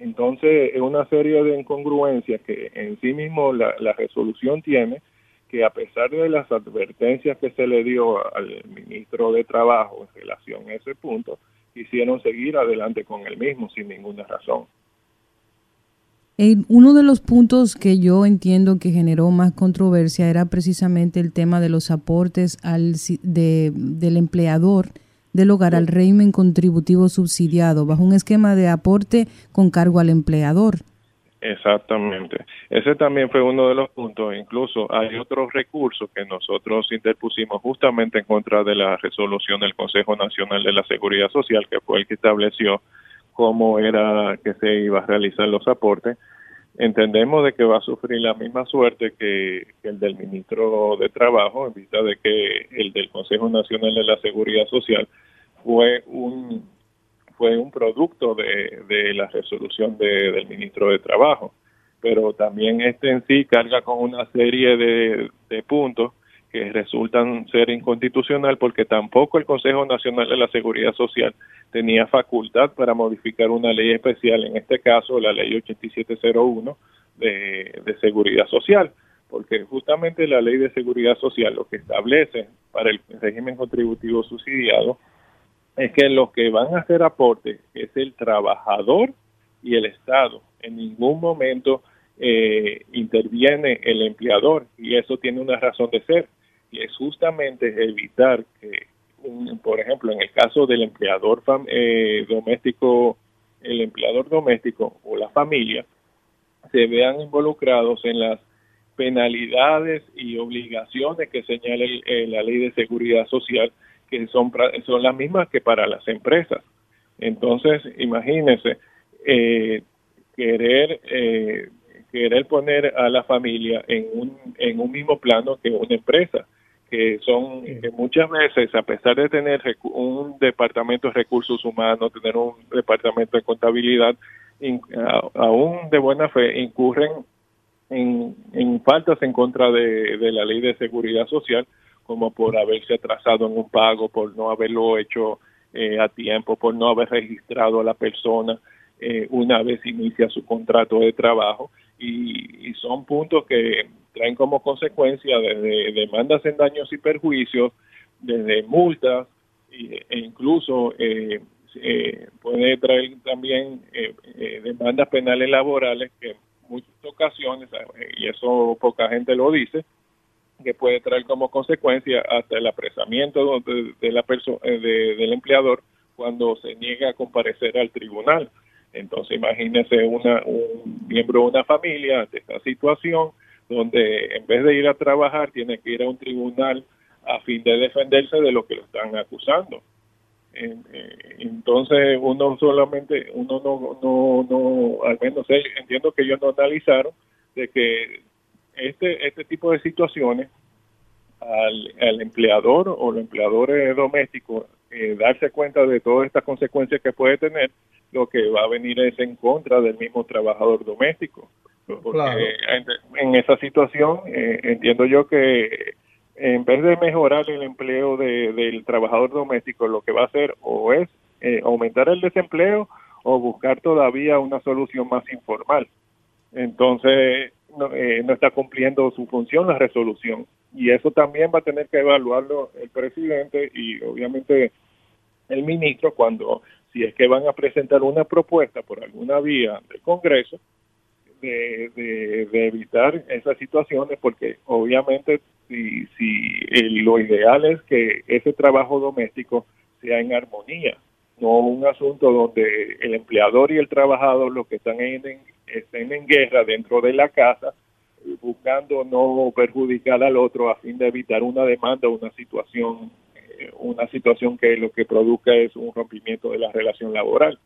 Entonces, es una serie de incongruencias que en sí mismo la, resolución tiene, que a pesar de las advertencias que se le dio al ministro de Trabajo en relación a ese punto, quisieron seguir adelante con el mismo sin ninguna razón. uno de los puntos que yo entiendo que generó más controversia era precisamente el tema de los aportes al, de, del empleador del hogar al régimen contributivo subsidiado bajo un esquema de aporte con cargo al empleador. Exactamente. Ese también fue uno de los puntos. Incluso hay otros recursos que nosotros interpusimos justamente en contra de la resolución del Consejo Nacional de la Seguridad Social, que fue el que estableció cómo era que se iba a realizar los aportes. Entendemos de que va a sufrir la misma suerte que, el del ministro de Trabajo, en vista de que el del Consejo Nacional de la Seguridad Social fue un fue un producto de, de la resolución de, del ministro de Trabajo, pero también este en sí carga con una serie de puntos que resultan ser inconstitucional porque tampoco el Consejo Nacional de la Seguridad Social tenía facultad para modificar una ley especial, en este caso la ley 8701 de, de Seguridad Social, porque justamente la ley de Seguridad Social lo que establece para el régimen contributivo subsidiado es que los que van a hacer aporte es el trabajador y el Estado. En ningún momento eh, interviene el empleador y eso tiene una razón de ser y es justamente evitar que, por ejemplo, en el caso del empleador eh, doméstico, el empleador doméstico o la familia se vean involucrados en las penalidades y obligaciones que señala eh, la ley de seguridad social que son, son las mismas que para las empresas. Entonces, imagínense, eh, querer, eh, querer poner a la familia en un, en un mismo plano que una empresa, que son que muchas veces, a pesar de tener un departamento de recursos humanos, tener un departamento de contabilidad, aún de buena fe incurren en, en faltas en contra de, de la ley de seguridad social como por haberse atrasado en un pago, por no haberlo hecho eh, a tiempo, por no haber registrado a la persona eh, una vez inicia su contrato de trabajo. Y, son puntos que traen como consecuencia de, demandas en daños y perjuicios desde multas e incluso eh, eh, puede traer también eh, demandas penales laborales que en muchas ocasiones, y eso poca gente lo dice, que puede traer como consecuencia hasta el apresamiento de, la persona del empleador cuando se niega a comparecer al tribunal. Entonces imagínese una, un miembro de una familia ante esta situación donde en vez de ir a trabajar tiene que ir a un tribunal a fin de defenderse de lo que lo están acusando. Eh, entonces uno solamente, uno no, no, no, al menos entiendo que ellos no analizaron de que este, este tipo de situaciones al, empleador o los empleadores domésticos eh, darse cuenta de todas estas consecuencias que puede tener, lo que va a venir es en contra del mismo trabajador doméstico. Porque en, esa situación eh, entiendo yo que en vez de mejorar el empleo del trabajador doméstico, lo que va a hacer o es eh, aumentar el desempleo o buscar todavía una solución más informal. Entonces, no, eh, no, está cumpliendo su función la resolución. Y eso también va a tener que evaluarlo el presidente y obviamente el ministro cuando, si es que van a presentar una propuesta por alguna vía del Congreso, de, de, evitar esas situaciones porque obviamente si, si lo ideal es que ese trabajo doméstico sea en armonía, no un asunto donde el empleador y el trabajador lo que están en, estén en guerra dentro de la casa buscando no perjudicar al otro a fin de evitar una demanda una situación eh, una situación que lo que produzca es un rompimiento de la relación laboral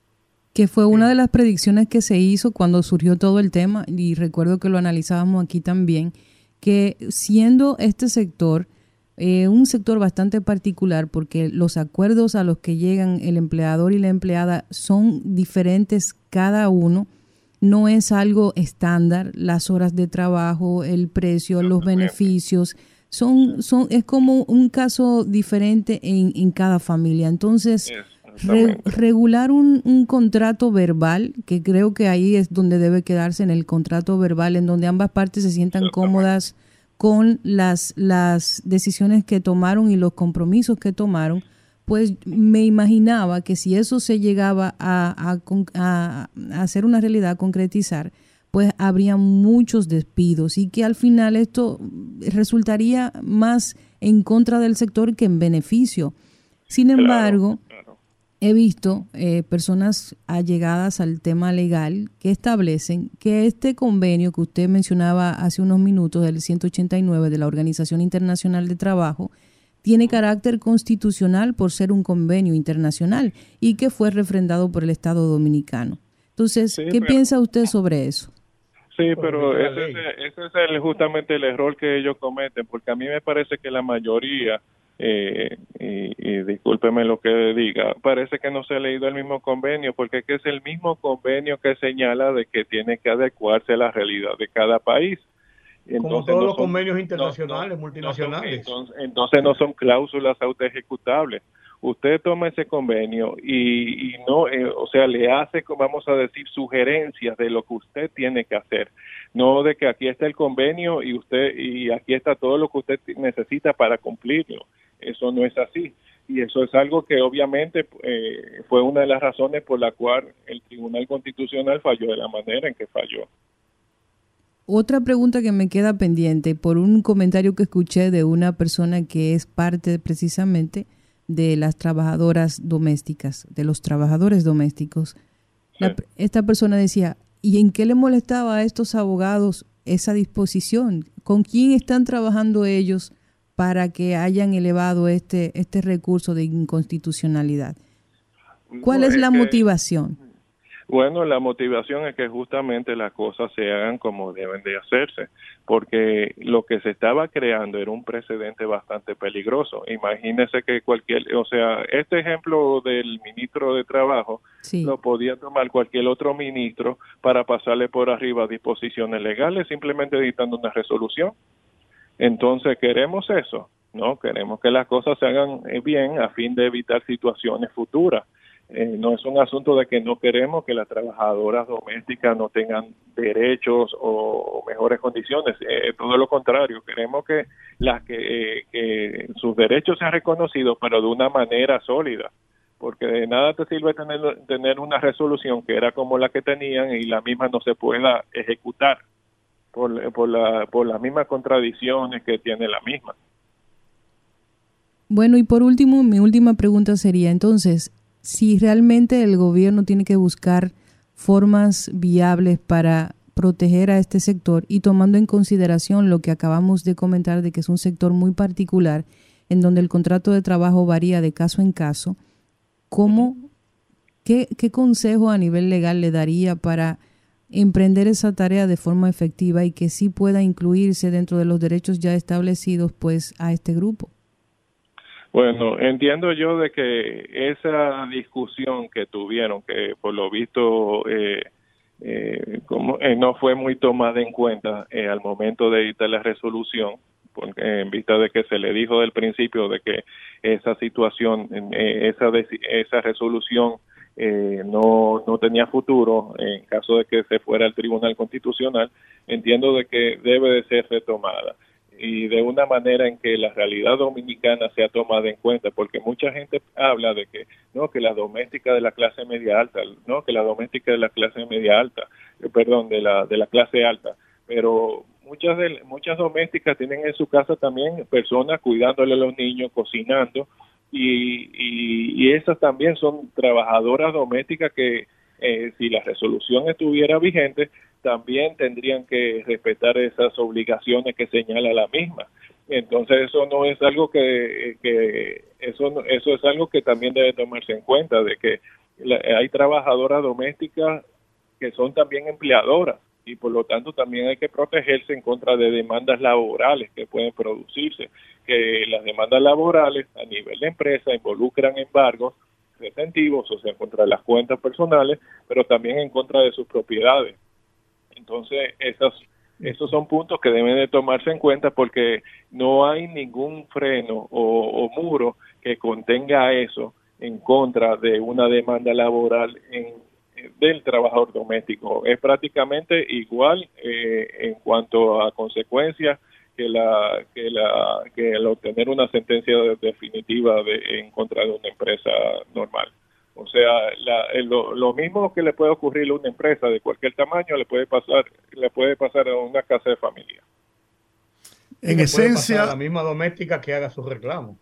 que fue una de las predicciones que se hizo cuando surgió todo el tema, y recuerdo que lo analizábamos aquí también, que siendo este sector eh, un sector bastante particular, porque los acuerdos a los que llegan el empleador y la empleada son diferentes cada uno, no es algo estándar, las horas de trabajo, el precio, los beneficios, son, son, es como un caso diferente en, en cada familia. Entonces, regular un, un, contrato verbal, que creo que ahí es donde debe quedarse en el contrato verbal, en donde ambas partes se sientan cómodas con las, las decisiones que tomaron y los compromisos que tomaron, pues me imaginaba que si eso se llegaba a, a, a hacer una realidad, a concretizar, pues habría muchos despidos y que al final esto resultaría más en contra del sector que en beneficio. Sin embargo, he visto eh, personas allegadas al tema legal que establecen que este convenio que usted mencionaba hace unos minutos, del 189 de la Organización Internacional de Trabajo, tiene carácter constitucional por ser un convenio internacional y que fue refrendado por el Estado dominicano. Entonces, ¿qué piensa usted sobre eso? Sí, pero ese, ese es justamente el error que ellos cometen, porque a mí me parece que la mayoría eh, y, discúlpeme lo que diga, parece que no se ha leído el mismo convenio, porque es el mismo convenio que señala de que tiene que adecuarse a la realidad de cada país. Entonces, Como todos los convenios internacionales, multinacionales. entonces, no son cláusulas autoejecutables. Usted toma ese convenio y, no, eh, o sea, le hace, vamos a decir, sugerencias de lo que usted tiene que hacer. No de que aquí está el convenio y usted y aquí está todo lo que usted necesita para cumplirlo eso no es así. Y eso es algo que obviamente eh, fue una de las razones por la cual el Tribunal Constitucional falló de la manera en que falló. Otra pregunta que me queda pendiente por un comentario que escuché de una persona que es parte precisamente de las trabajadoras domésticas, de los trabajadores domésticos. esta persona decía, ¿y en qué le molestaba a estos abogados esa disposición? ¿Con quién están trabajando ellos para que hayan elevado este, este recurso de inconstitucionalidad. ¿Cuál es la motivación? Bueno, la motivación es que justamente las cosas se hagan como deben de hacerse, porque lo que se estaba creando era un precedente bastante peligroso. Imagínese que cualquier, o sea, este ejemplo del ministro de Trabajo lo podía tomar cualquier otro ministro para pasarle por arriba disposiciones legales, simplemente editando una resolución. Entonces, queremos eso, ¿no? Queremos que las cosas se hagan eh, bien a fin de evitar situaciones futuras. eh, no es un asunto de que no queremos que las trabajadoras domésticas no tengan derechos o, mejores condiciones, eh, todo lo contrario, queremos que las que, que sus derechos sean reconocidos, pero de una manera sólida porque de nada te sirve tener, tener una resolución que era como la que tenían y la misma no se pueda ejecutar por, por, la, por las mismas contradicciones que tiene la misma. Bueno, y por último, mi última pregunta sería entonces, si realmente el gobierno tiene que buscar formas viables para proteger a este sector y tomando en consideración lo que acabamos de comentar de que es un sector muy particular en donde el contrato de trabajo varía de caso en caso, ¿cómo, qué, qué consejo a nivel legal le daría para emprender esa tarea de forma efectiva y que sí pueda incluirse dentro de los derechos ya establecidos pues a este grupo? Bueno, entiendo yo de que esa discusión que tuvieron, que por lo visto eh, eh, como, eh, no fue muy tomada en cuenta al momento de editar la resolución, porque en vista de que se le dijo del principio de que esa situación, esa, esa resolución no, no tenía futuro en caso de que se fuera al Tribunal Constitucional, entiendo de que debe de ser retomada. Y de una manera en que la realidad dominicana sea tomada en cuenta, porque mucha gente habla de que no, que la doméstica de la clase media alta, no, que la doméstica de la clase media alta, eh, perdón, de la de la clase alta, pero muchas de muchas domésticas tienen en su casa también personas cuidándole a los niños, cocinando y, y, esas también son trabajadoras domésticas que eh, si la resolución estuviera vigente, también tendrían que respetar esas obligaciones que señala la misma. Entonces eso no es algo que, eso eso es algo que también debe tomarse en cuenta de que hay trabajadoras domésticas que son también empleadoras y por lo tanto también hay que protegerse en contra de demandas laborales que pueden producirse, que las demandas laborales a nivel de empresa involucran embargos retentivos, o sea, contra las cuentas personales, pero también en contra de sus propiedades. Entonces, esos, esos son puntos que deben de tomarse en cuenta porque no hay ningún freno o, muro que contenga eso en contra de una demanda laboral en, del trabajador doméstico. Es prácticamente igual eh, en cuanto a consecuencias que la que la que el obtener una sentencia definitiva de, en contra de una empresa normal. O sea, la, lo, mismo que le puede ocurrir a una empresa de cualquier tamaño le puede pasar le puede pasar a una casa de familia. En esencia, la misma doméstica que haga su reclamo.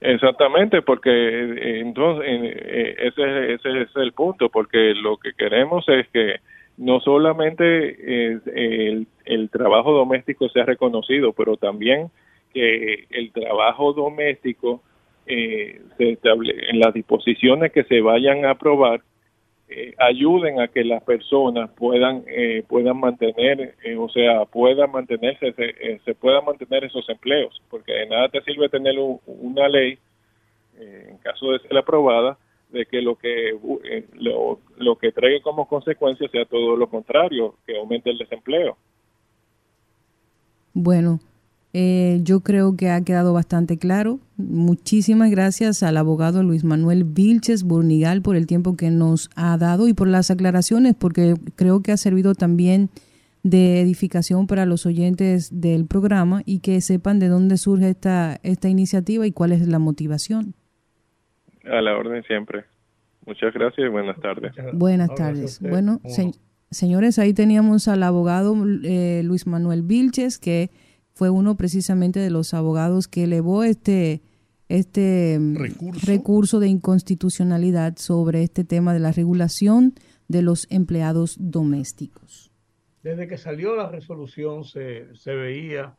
Exactamente, porque eh, entonces eh, ese, ese es el punto, porque lo que queremos es que no solamente el, el trabajo doméstico sea reconocido, pero también que el trabajo doméstico eh, se estable, en las disposiciones que se vayan a aprobar eh, ayuden a que las personas puedan eh, puedan mantener eh, o sea puedan mantenerse se, se, puedan mantener esos empleos porque de nada te sirve tener una ley en caso de ser aprobada de que lo que lo, lo que traiga como consecuencia sea todo lo contrario que aumente el desempleo. Bueno eh, yo creo que ha quedado bastante claro. Muchísimas gracias al abogado Luis Manuel Vilches Burnigal por el tiempo que nos ha dado y por las aclaraciones, porque creo que ha servido también de edificación para los oyentes del programa y que sepan de dónde surge esta, esta iniciativa y cuál es la motivación. A la orden siempre. Muchas gracias y buenas tardes. Buenas tardes. Bueno, señores, ahí teníamos al abogado eh, Luis Manuel Vilches que fue uno precisamente de los abogados que elevó este, este mm, recurso. de inconstitucionalidad sobre este tema de la regulación de los empleados domésticos. Desde que salió la resolución se, veía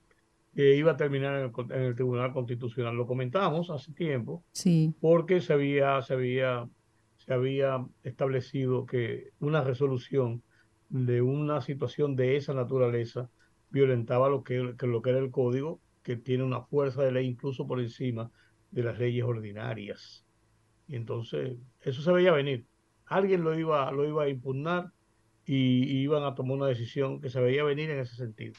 que iba a terminar en el, Tribunal Constitucional. Lo comentamos hace tiempo, sí. porque se había, se, había, se había establecido que una resolución de una situación de esa naturaleza violentaba lo que, lo que era el código, que tiene una fuerza de ley incluso por encima de las leyes ordinarias. Y entonces eso se veía venir. Alguien lo iba, lo iba a impugnar y, iban a tomar una decisión que se veía venir en ese sentido.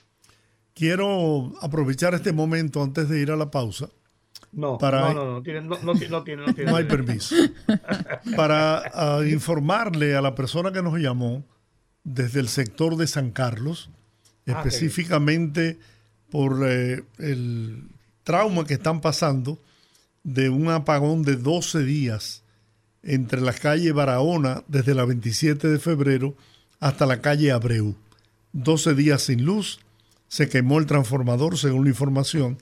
Quiero aprovechar este momento antes de ir a la pausa No, para, no, no, no, tiene, no, no, tiene, no, tiene, no hay permiso. para uh, informarle a la persona que nos llamó desde el sector de San Carlos, específicamente por eh, el trauma que están pasando de un apagón de 12 días entre la calle Barahona desde la 27 de febrero hasta la calle Abreu. 12 días sin luz, se quemó el transformador según la información.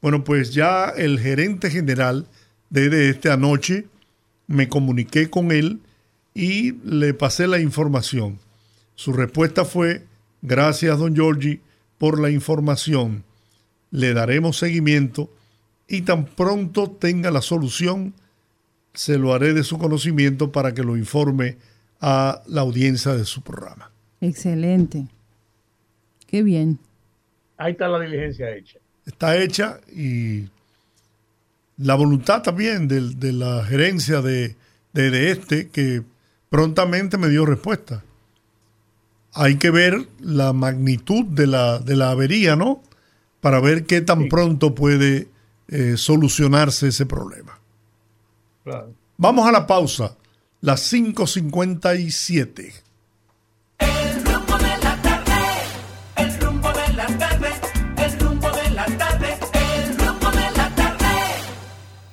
Bueno, pues ya el gerente general desde esta anoche me comuniqué con él y le pasé la información. Su respuesta fue, gracias don Giorgi por la información. Le daremos seguimiento y tan pronto tenga la solución, se lo haré de su conocimiento para que lo informe a la audiencia de su programa. Excelente. Qué bien. Ahí está la diligencia hecha. Está hecha y la voluntad también de, la gerencia de, de, este que prontamente me dio respuesta. Hay que ver la magnitud de la, de la avería, ¿no? Para ver qué tan pronto puede eh, solucionarse ese problema. Vamos a la pausa, las 5.57. El rumbo de la tarde, el rumbo de la tarde, el rumbo de la tarde, el rumbo de la tarde.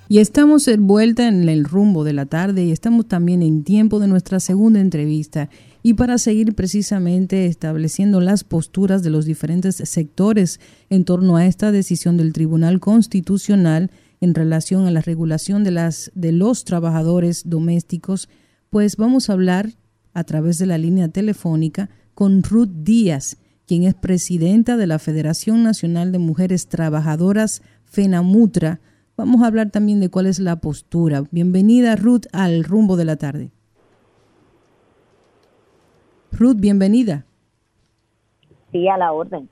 Y estamos en vuelta en el rumbo de la tarde y estamos también en tiempo de nuestra segunda entrevista y para seguir precisamente estableciendo las posturas de los diferentes sectores en torno a esta decisión del Tribunal Constitucional en relación a la regulación de, las, de los trabajadores domésticos, pues vamos a hablar a través de la línea telefónica con Ruth Díaz, quien es presidenta de la Federación Nacional de Mujeres Trabajadoras FENAMUTRA. Vamos a hablar también de cuál es la postura. Bienvenida Ruth al rumbo de la tarde. Ruth, bienvenida. Sí, a la orden.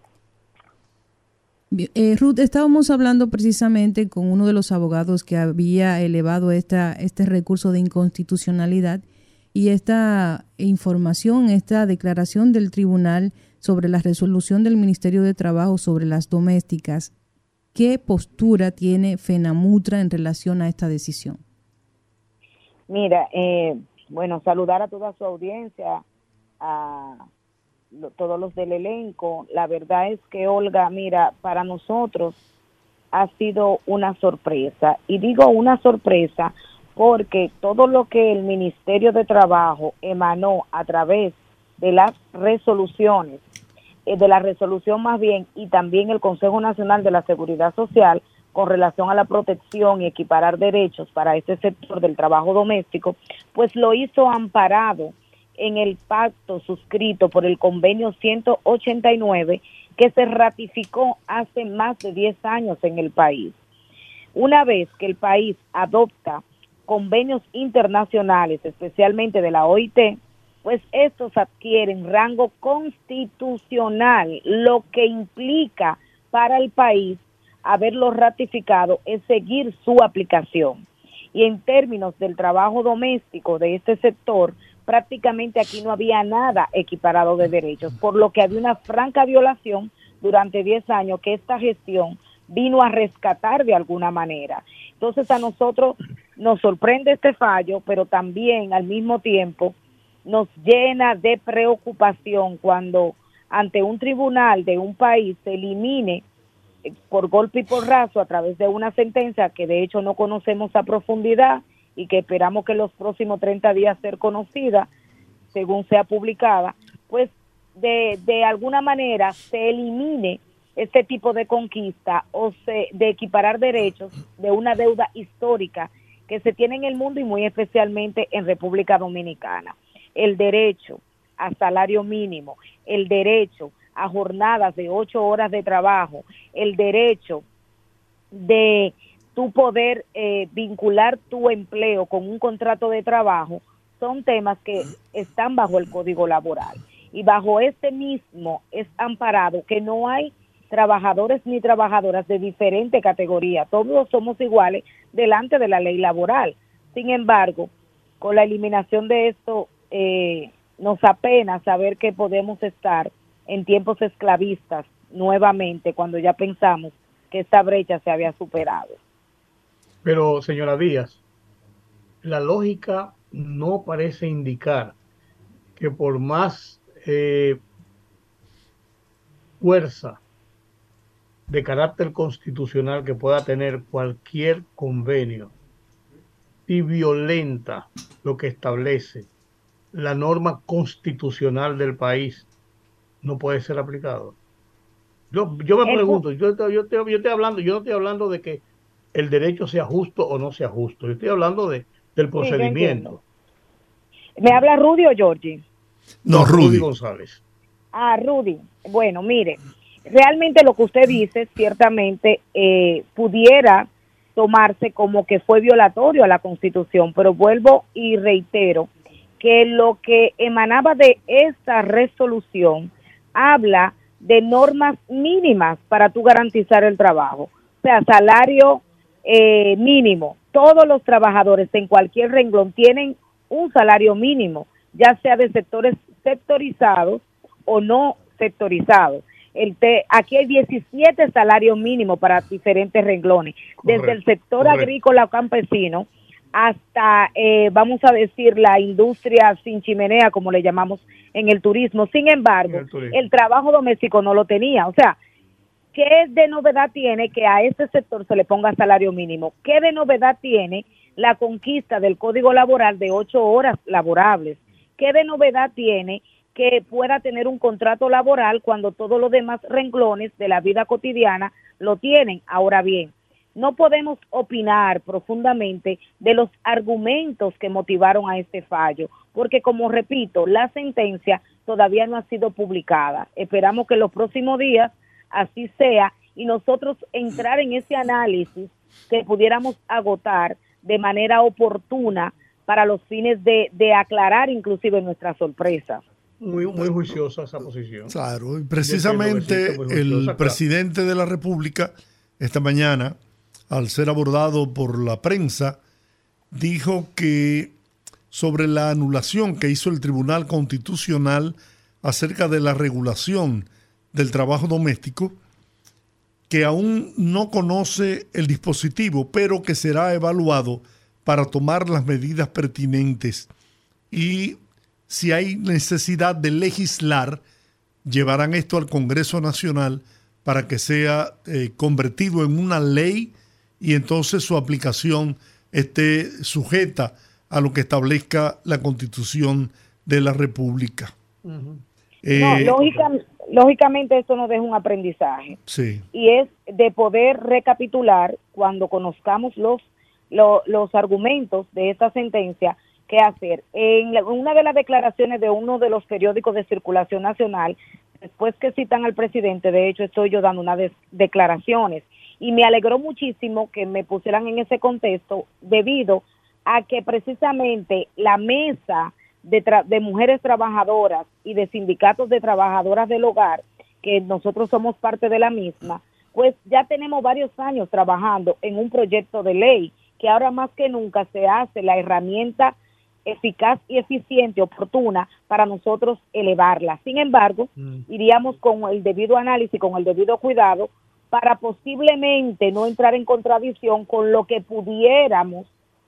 Eh, Ruth, estábamos hablando precisamente con uno de los abogados que había elevado esta, este recurso de inconstitucionalidad y esta información, esta declaración del tribunal sobre la resolución del Ministerio de Trabajo sobre las domésticas. ¿Qué postura tiene FENAMUTRA en relación a esta decisión? Mira, eh, bueno, saludar a toda su audiencia, a todos los del elenco. La verdad es que Olga, mira, para nosotros ha sido una sorpresa. Y digo una sorpresa porque todo lo que el Ministerio de Trabajo emanó a través de las resoluciones, eh, de la resolución más bien, y también el Consejo Nacional de la Seguridad Social con relación a la protección y equiparar derechos para este sector del trabajo doméstico, pues lo hizo amparado en el pacto suscrito por el convenio 189 que se ratificó hace más de 10 años en el país. Una vez que el país adopta convenios internacionales, especialmente de la OIT, pues estos adquieren rango constitucional, lo que implica para el país haberlo ratificado es seguir su aplicación. Y en términos del trabajo doméstico de este sector, prácticamente aquí no había nada equiparado de derechos, por lo que había una franca violación durante 10 años que esta gestión vino a rescatar de alguna manera. Entonces a nosotros nos sorprende este fallo, pero también al mismo tiempo nos llena de preocupación cuando ante un tribunal de un país se elimine eh, por golpe y por raso a través de una sentencia que de hecho no conocemos a profundidad y que esperamos que los próximos 30 días ser conocida, según sea publicada, pues de, de alguna manera se elimine este tipo de conquista o se, de equiparar derechos de una deuda histórica que se tiene en el mundo y muy especialmente en República Dominicana. El derecho a salario mínimo, el derecho a jornadas de ocho horas de trabajo, el derecho de tu poder eh, vincular tu empleo con un contrato de trabajo son temas que están bajo el código laboral. Y bajo este mismo es amparado que no hay trabajadores ni trabajadoras de diferente categoría. Todos somos iguales delante de la ley laboral. Sin embargo, con la eliminación de esto, eh, nos apena saber que podemos estar en tiempos esclavistas nuevamente cuando ya pensamos que esta brecha se había superado. Pero, señora Díaz, la lógica no parece indicar que por más eh, fuerza de carácter constitucional que pueda tener cualquier convenio y violenta lo que establece la norma constitucional del país, no puede ser aplicado. Yo, yo me pregunto, yo, yo, yo, estoy hablando, yo no estoy hablando de que el derecho sea justo o no sea justo, yo estoy hablando de, del procedimiento. ¿Me habla Rudy o Georgie? No, Rudy. González. Ah, Rudy. Bueno, mire, realmente lo que usted dice ciertamente eh, pudiera tomarse como que fue violatorio a la Constitución, pero vuelvo y reitero que lo que emanaba de esta resolución habla de normas mínimas para tú garantizar el trabajo, o sea, salario eh, mínimo. Todos los trabajadores en cualquier renglón tienen un salario mínimo, ya sea de sectores sectorizados o no sectorizados. El aquí hay 17 salarios mínimos para diferentes renglones, desde el sector agrícola o campesino hasta, eh, vamos a decir, la industria sin chimenea, como le llamamos en el turismo. Sin embargo, el, trabajo doméstico no lo tenía. O sea, ¿qué de novedad tiene que a este sector se le ponga salario mínimo? ¿Qué de novedad tiene la conquista del código laboral de ocho horas laborables? ¿Qué de novedad tiene que pueda tener un contrato laboral cuando todos los demás renglones de la vida cotidiana lo tienen? Ahora bien, no podemos opinar profundamente de los argumentos que motivaron a este fallo, porque como repito, la sentencia todavía no ha sido publicada. Esperamos que los próximos días así sea y nosotros entrar en ese análisis que pudiéramos agotar de manera oportuna para los fines de, aclarar inclusive nuestras sorpresas. Muy, muy juiciosa esa posición. Claro, y precisamente el presidente de la República esta mañana, al ser abordado por la prensa, dijo que sobre la anulación que hizo el Tribunal Constitucional acerca de la regulación del trabajo doméstico, que aún no conoce el dispositivo, pero que será evaluado para tomar las medidas pertinentes y si hay necesidad de legislar, llevarán esto al Congreso Nacional para que sea eh, convertido en una ley y entonces su aplicación esté sujeta a lo que establezca la Constitución de la República. Eh, lógicamente esto nos deja un aprendizaje. Sí. Y es de poder recapitular cuando conozcamos los, los, argumentos de esta sentencia, qué hacer. En una de las declaraciones de uno de los periódicos de circulación nacional, después que citan al presidente, de hecho estoy yo dando unas declaraciones, y me alegró muchísimo que me pusieran en ese contexto debido a que precisamente la mesa de, de mujeres trabajadoras y de sindicatos de trabajadoras del hogar, que nosotros somos parte de la misma, pues ya tenemos varios años trabajando en un proyecto de ley que ahora más que nunca se hace la herramienta eficaz y eficiente, oportuna para nosotros elevarla. Sin embargo, mm. iríamos con el debido análisis, con el debido cuidado, para posiblemente no entrar en contradicción con lo que pudiéramos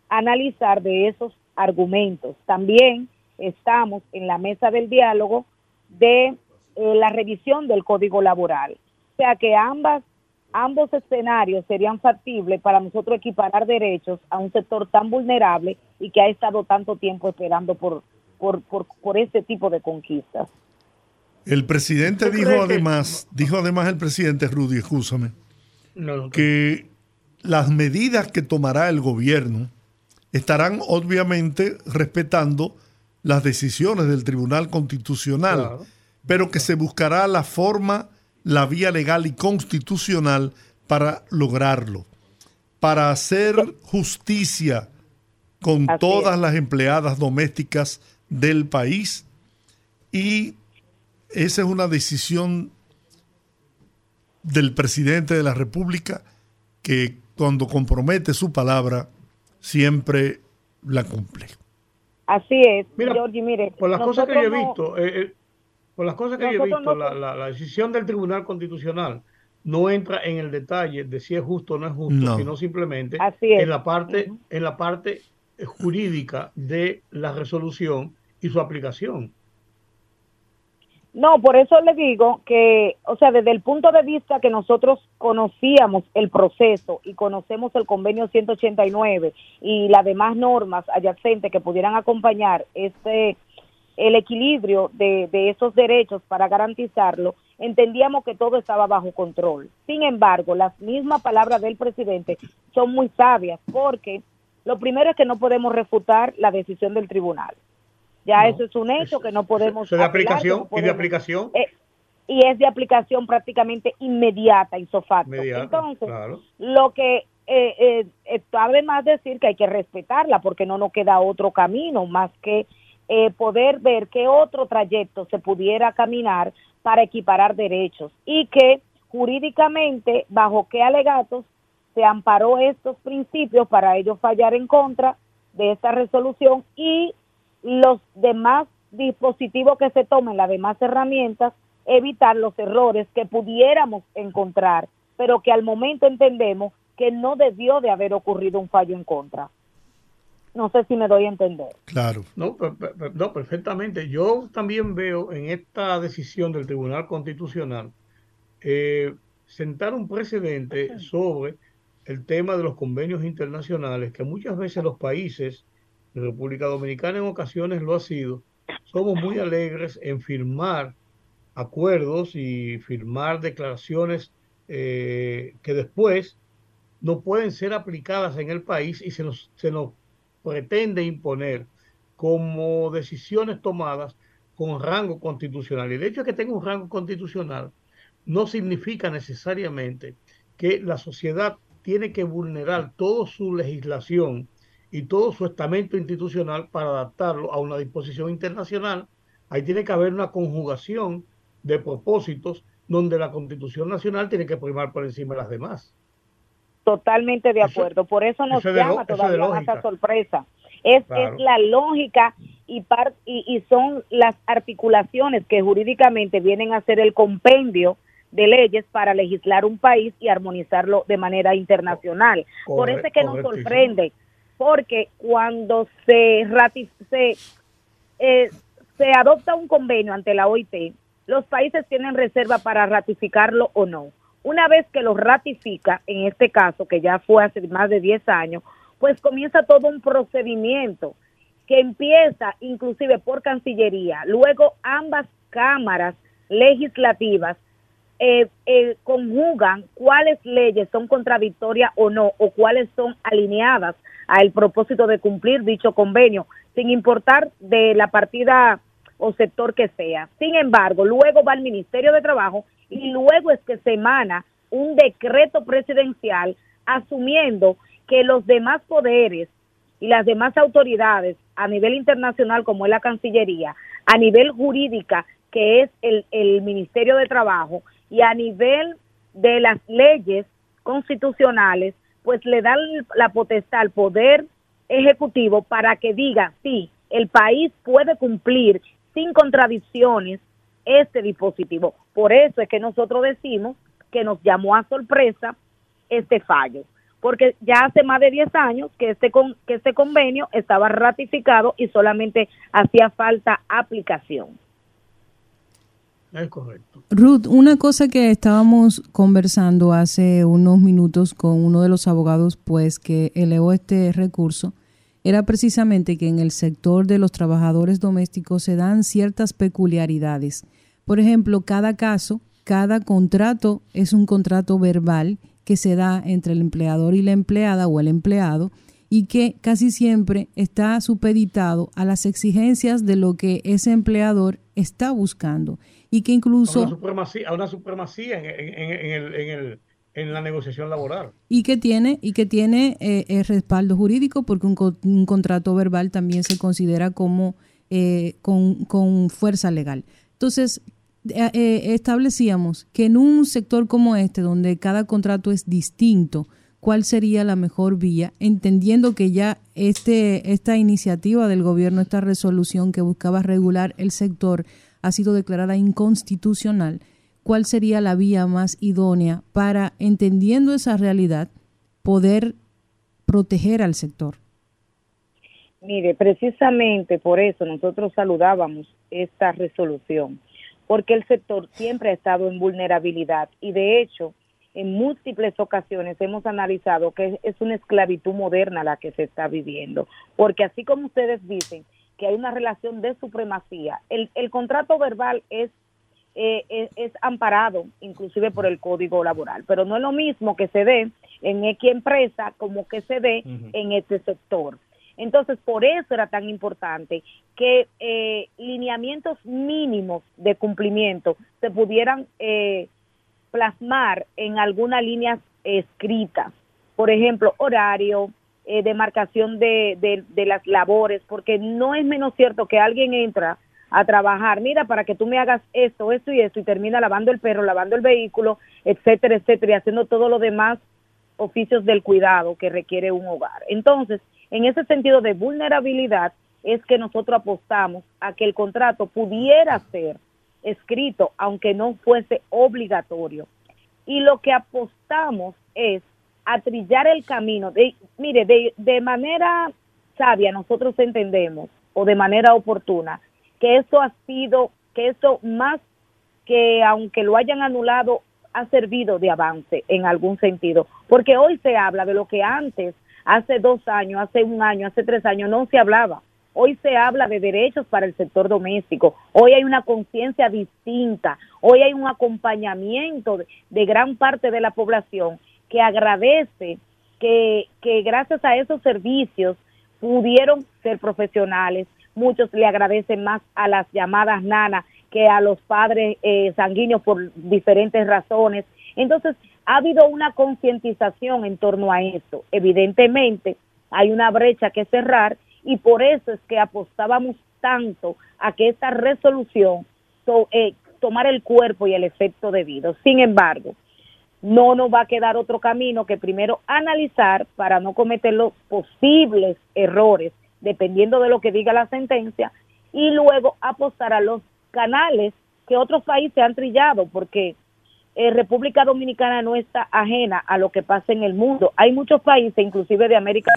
analizar de esos argumentos. También estamos en la mesa del diálogo de eh, la revisión del código laboral. O sea que ambas, ambos escenarios serían factibles para nosotros equiparar derechos a un sector tan vulnerable y que ha estado tanto tiempo esperando por, por, por, por este tipo de conquistas. El presidente dijo además, dijo además el presidente Rudy, escúchame, que las medidas que tomará el gobierno estarán obviamente respetando las decisiones del Tribunal Constitucional, pero que se buscará la forma, la vía legal y constitucional para lograrlo, para hacer justicia con todas las empleadas domésticas del país. Y esa es una decisión del presidente de la República que cuando compromete su palabra siempre la cumple. Así es, mire, por las cosas que yo he visto, eh, eh, por las cosas que yo he visto, la, decisión del Tribunal Constitucional no entra en el detalle de si es justo o no es justo, sino simplemente en la parte, en la parte jurídica de la resolución y su aplicación. No, por eso le digo que, o sea, desde el punto de vista que nosotros conocíamos el proceso y conocemos el convenio 189 y las demás normas adyacentes que pudieran acompañar este el equilibrio de, de esos derechos para garantizarlo, entendíamos que todo estaba bajo control. Sin embargo, las mismas palabras del presidente son muy sabias porque lo primero es que no podemos refutar la decisión del tribunal. Ya eso es un hecho que no podemos... de aplicación y de aplicación. Eh, y es de aplicación prácticamente inmediata, isofacto. Entonces, lo que eh, eh, además decir que hay que respetarla porque no nos queda otro camino más que eh, poder ver qué otro trayecto se pudiera caminar para equiparar derechos y que jurídicamente bajo qué alegatos se amparó estos principios para ellos fallar en contra de esta resolución y los demás dispositivos que se tomen, las demás herramientas, evitar los errores que pudiéramos encontrar, pero que al momento entendemos que no debió de haber ocurrido un fallo en contra. No sé si me doy a entender. Claro. No, no, perfectamente. Yo también veo en esta decisión del Tribunal Constitucional eh, sentar un precedente sobre el tema de los convenios internacionales que muchas veces los países República Dominicana en ocasiones lo ha sido, somos muy alegres en firmar acuerdos y firmar declaraciones eh, que después no pueden ser aplicadas en el país y se nos, se nos pretende imponer como decisiones tomadas con rango constitucional. Y el hecho de que tenga un rango constitucional no significa necesariamente que la sociedad tiene que vulnerar toda su legislación y todo su estamento institucional para adaptarlo a una disposición internacional. Ahí tiene que haber una conjugación de propósitos donde la Constitución Nacional tiene que primar por encima de las demás. Totalmente de acuerdo. por eso nos llama todavía esa sorpresa. Es, es la lógica y, y, y son las articulaciones que jurídicamente vienen a ser el compendio de leyes para legislar un país y armonizarlo de manera internacional. por eso es que nos sorprende porque cuando se, se, eh, se adopta un convenio ante la OIT, los países tienen reserva para ratificarlo o no. Una vez que lo ratifica, en este caso, que ya fue hace más de 10 años, pues comienza todo un procedimiento que empieza inclusive por Cancillería, luego ambas cámaras legislativas eh, eh, conjugan cuáles leyes son contradictorias o no, o cuáles son alineadas al propósito de cumplir dicho convenio, sin importar de la partida o sector que sea. Sin embargo, luego va al Ministerio de Trabajo y luego es que se emana un decreto presidencial asumiendo que los demás poderes y las demás autoridades a nivel internacional como es la Cancillería, a nivel jurídica que es el, el Ministerio de Trabajo y a nivel de las leyes constitucionales pues le dan la potestad al poder ejecutivo para que diga, sí, el país puede cumplir sin contradicciones este dispositivo. Por eso es que nosotros decimos que nos llamó a sorpresa este fallo, porque ya hace más de 10 años que este, con, que este convenio estaba ratificado y solamente hacía falta aplicación. Ruth, una cosa que estábamos conversando hace unos minutos con uno de los abogados, pues que elevó este recurso, era precisamente que en el sector de los trabajadores domésticos se dan ciertas peculiaridades. Por ejemplo, cada caso, cada contrato es un contrato verbal que se da entre el empleador y la empleada o el empleado y que casi siempre está supeditado a las exigencias de lo que ese empleador está buscando y que incluso... A una supremacía, una supremacía en, la negociación laboral. Y que tiene, y que tiene eh, el respaldo jurídico porque un, contrato verbal también se considera como eh, con, fuerza legal. Entonces, eh, establecíamos que en un sector como este, donde cada contrato es distinto, cuál sería la mejor vía, entendiendo que ya este, esta iniciativa del gobierno, esta resolución que buscaba regular el sector, ha sido declarada inconstitucional. cuál sería la vía más idónea para, entendiendo esa realidad, poder proteger al sector. Mire, precisamente por eso nosotros saludábamos esta resolución, porque el sector siempre ha estado en vulnerabilidad y de hecho en múltiples ocasiones hemos analizado que es una esclavitud moderna la que se está viviendo, porque así como ustedes dicen que hay una relación de supremacía, el, el contrato verbal es, eh, es, amparado inclusive por el código laboral, pero no es lo mismo que se dé en X empresa como que se dé en este sector. Entonces, por eso era tan importante que eh, lineamientos mínimos de cumplimiento se pudieran eh, plasmar en alguna línea escrita. Por ejemplo, horario, eh, demarcación de, de, las labores, porque no es menos cierto que alguien entra a trabajar, mira, para que tú me hagas esto, esto y esto, y termina lavando el perro, lavando el vehículo, etcétera, etcétera, y haciendo todo lo demás oficios del cuidado que requiere un hogar. Entonces, en ese sentido de vulnerabilidad, es que nosotros apostamos a que el contrato pudiera ser escrito, aunque no fuese obligatorio. Y lo que apostamos es a trillar el camino. De, mire, de, de manera sabia nosotros entendemos, o de manera oportuna, que esto ha sido, que esto más que aunque lo hayan anulado, ha servido de avance en algún sentido. Porque hoy se habla de lo que antes, hace dos años, hace un año, hace tres años, no se hablaba Hoy se habla de derechos para el sector doméstico, hoy hay una conciencia distinta, hoy hay un acompañamiento de, gran parte de la población que agradece que, gracias a esos servicios pudieron ser profesionales. Muchos le agradecen más a las llamadas nanas que a los padres eh, sanguíneos por diferentes razones. Entonces, ha habido una concientización en torno a esto. Evidentemente, hay una brecha que cerrar y por eso es que apostábamos tanto a que esta resolución eh, tomara el cuerpo y el efecto debido. Sin embargo, no nos va a quedar otro camino que primero analizar para no cometer los posibles errores, dependiendo de lo que diga la sentencia, y luego apostar a los canales que otros países han trillado, porque eh, República Dominicana no está ajena a lo que pasa en el mundo. Hay muchos países, inclusive de América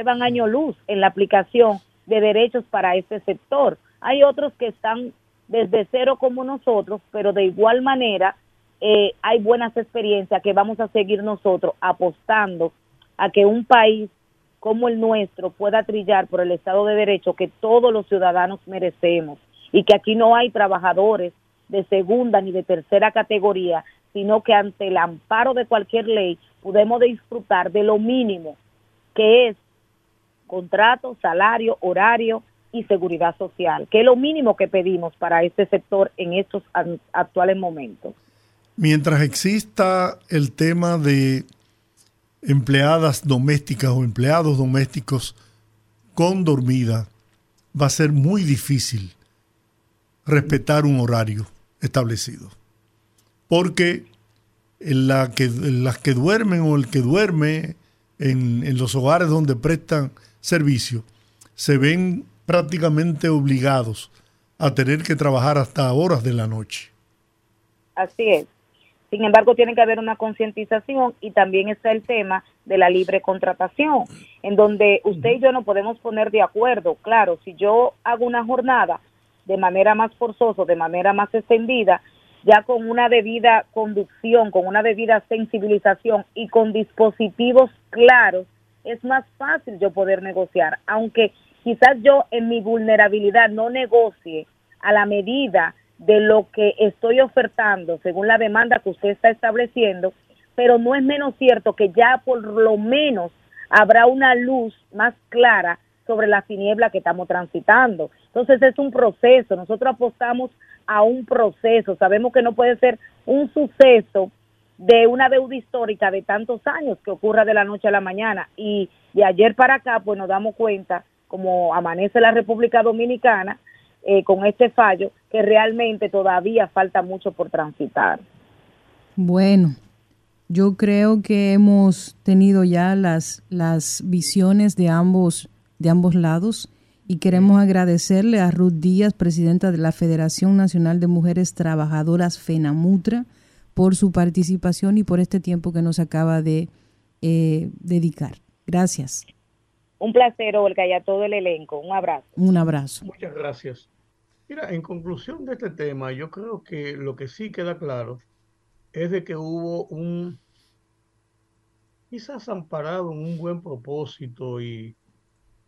llevan año luz en la aplicación de derechos para este sector. Hay otros que están desde cero como nosotros, pero de igual manera eh, hay buenas experiencias que vamos a seguir nosotros apostando a que un país como el nuestro pueda trillar por el Estado de Derecho que todos los ciudadanos merecemos y que aquí no hay trabajadores de segunda ni de tercera categoría, sino que ante el amparo de cualquier ley podemos disfrutar de lo mínimo que es contrato, salario, horario y seguridad social, que es lo mínimo que pedimos para este sector en estos actuales momentos. Mientras exista el tema de empleadas domésticas o empleados domésticos con dormida, va a ser muy difícil respetar un horario establecido. Porque la que, las que duermen o el que duerme en los hogares donde prestan servicio se ven prácticamente obligados a tener que trabajar hasta horas de la noche. Así es. Sin embargo, tiene que haber una concientización y también está el tema de la libre contratación, en donde usted y yo no podemos poner de acuerdo. Claro, si yo hago una jornada de manera más forzosa, de manera más extendida, ya con una debida conducción, con una debida sensibilización y con dispositivos claros, es más fácil yo poder negociar, aunque quizás yo en mi vulnerabilidad no negocie a la medida de lo que estoy ofertando según la demanda que usted está estableciendo, pero no es menos cierto que ya por lo menos habrá una luz más clara sobre la tiniebla que estamos transitando. Entonces es un proceso, nosotros apostamos a un proceso, sabemos que no puede ser un suceso de una deuda histórica de tantos años que ocurra de la noche a la mañana. Y de ayer para acá, pues nos damos cuenta, como amanece la República Dominicana, eh, con este fallo, que realmente todavía falta mucho por transitar. Bueno, yo creo que hemos tenido ya las, las visiones de ambos, de ambos lados Y queremos agradecerle a Ruth Díaz, presidenta de la Federación Nacional de Mujeres Trabajadoras FENAMUTRA, por su participación y por este tiempo que nos acaba de eh, dedicar. Gracias. Un placer, Olga, y a todo el elenco. Un abrazo. Un abrazo. Muchas gracias. Mira, en conclusión de este tema, yo creo que lo que sí queda claro es de que hubo un, quizás amparado en un buen propósito y,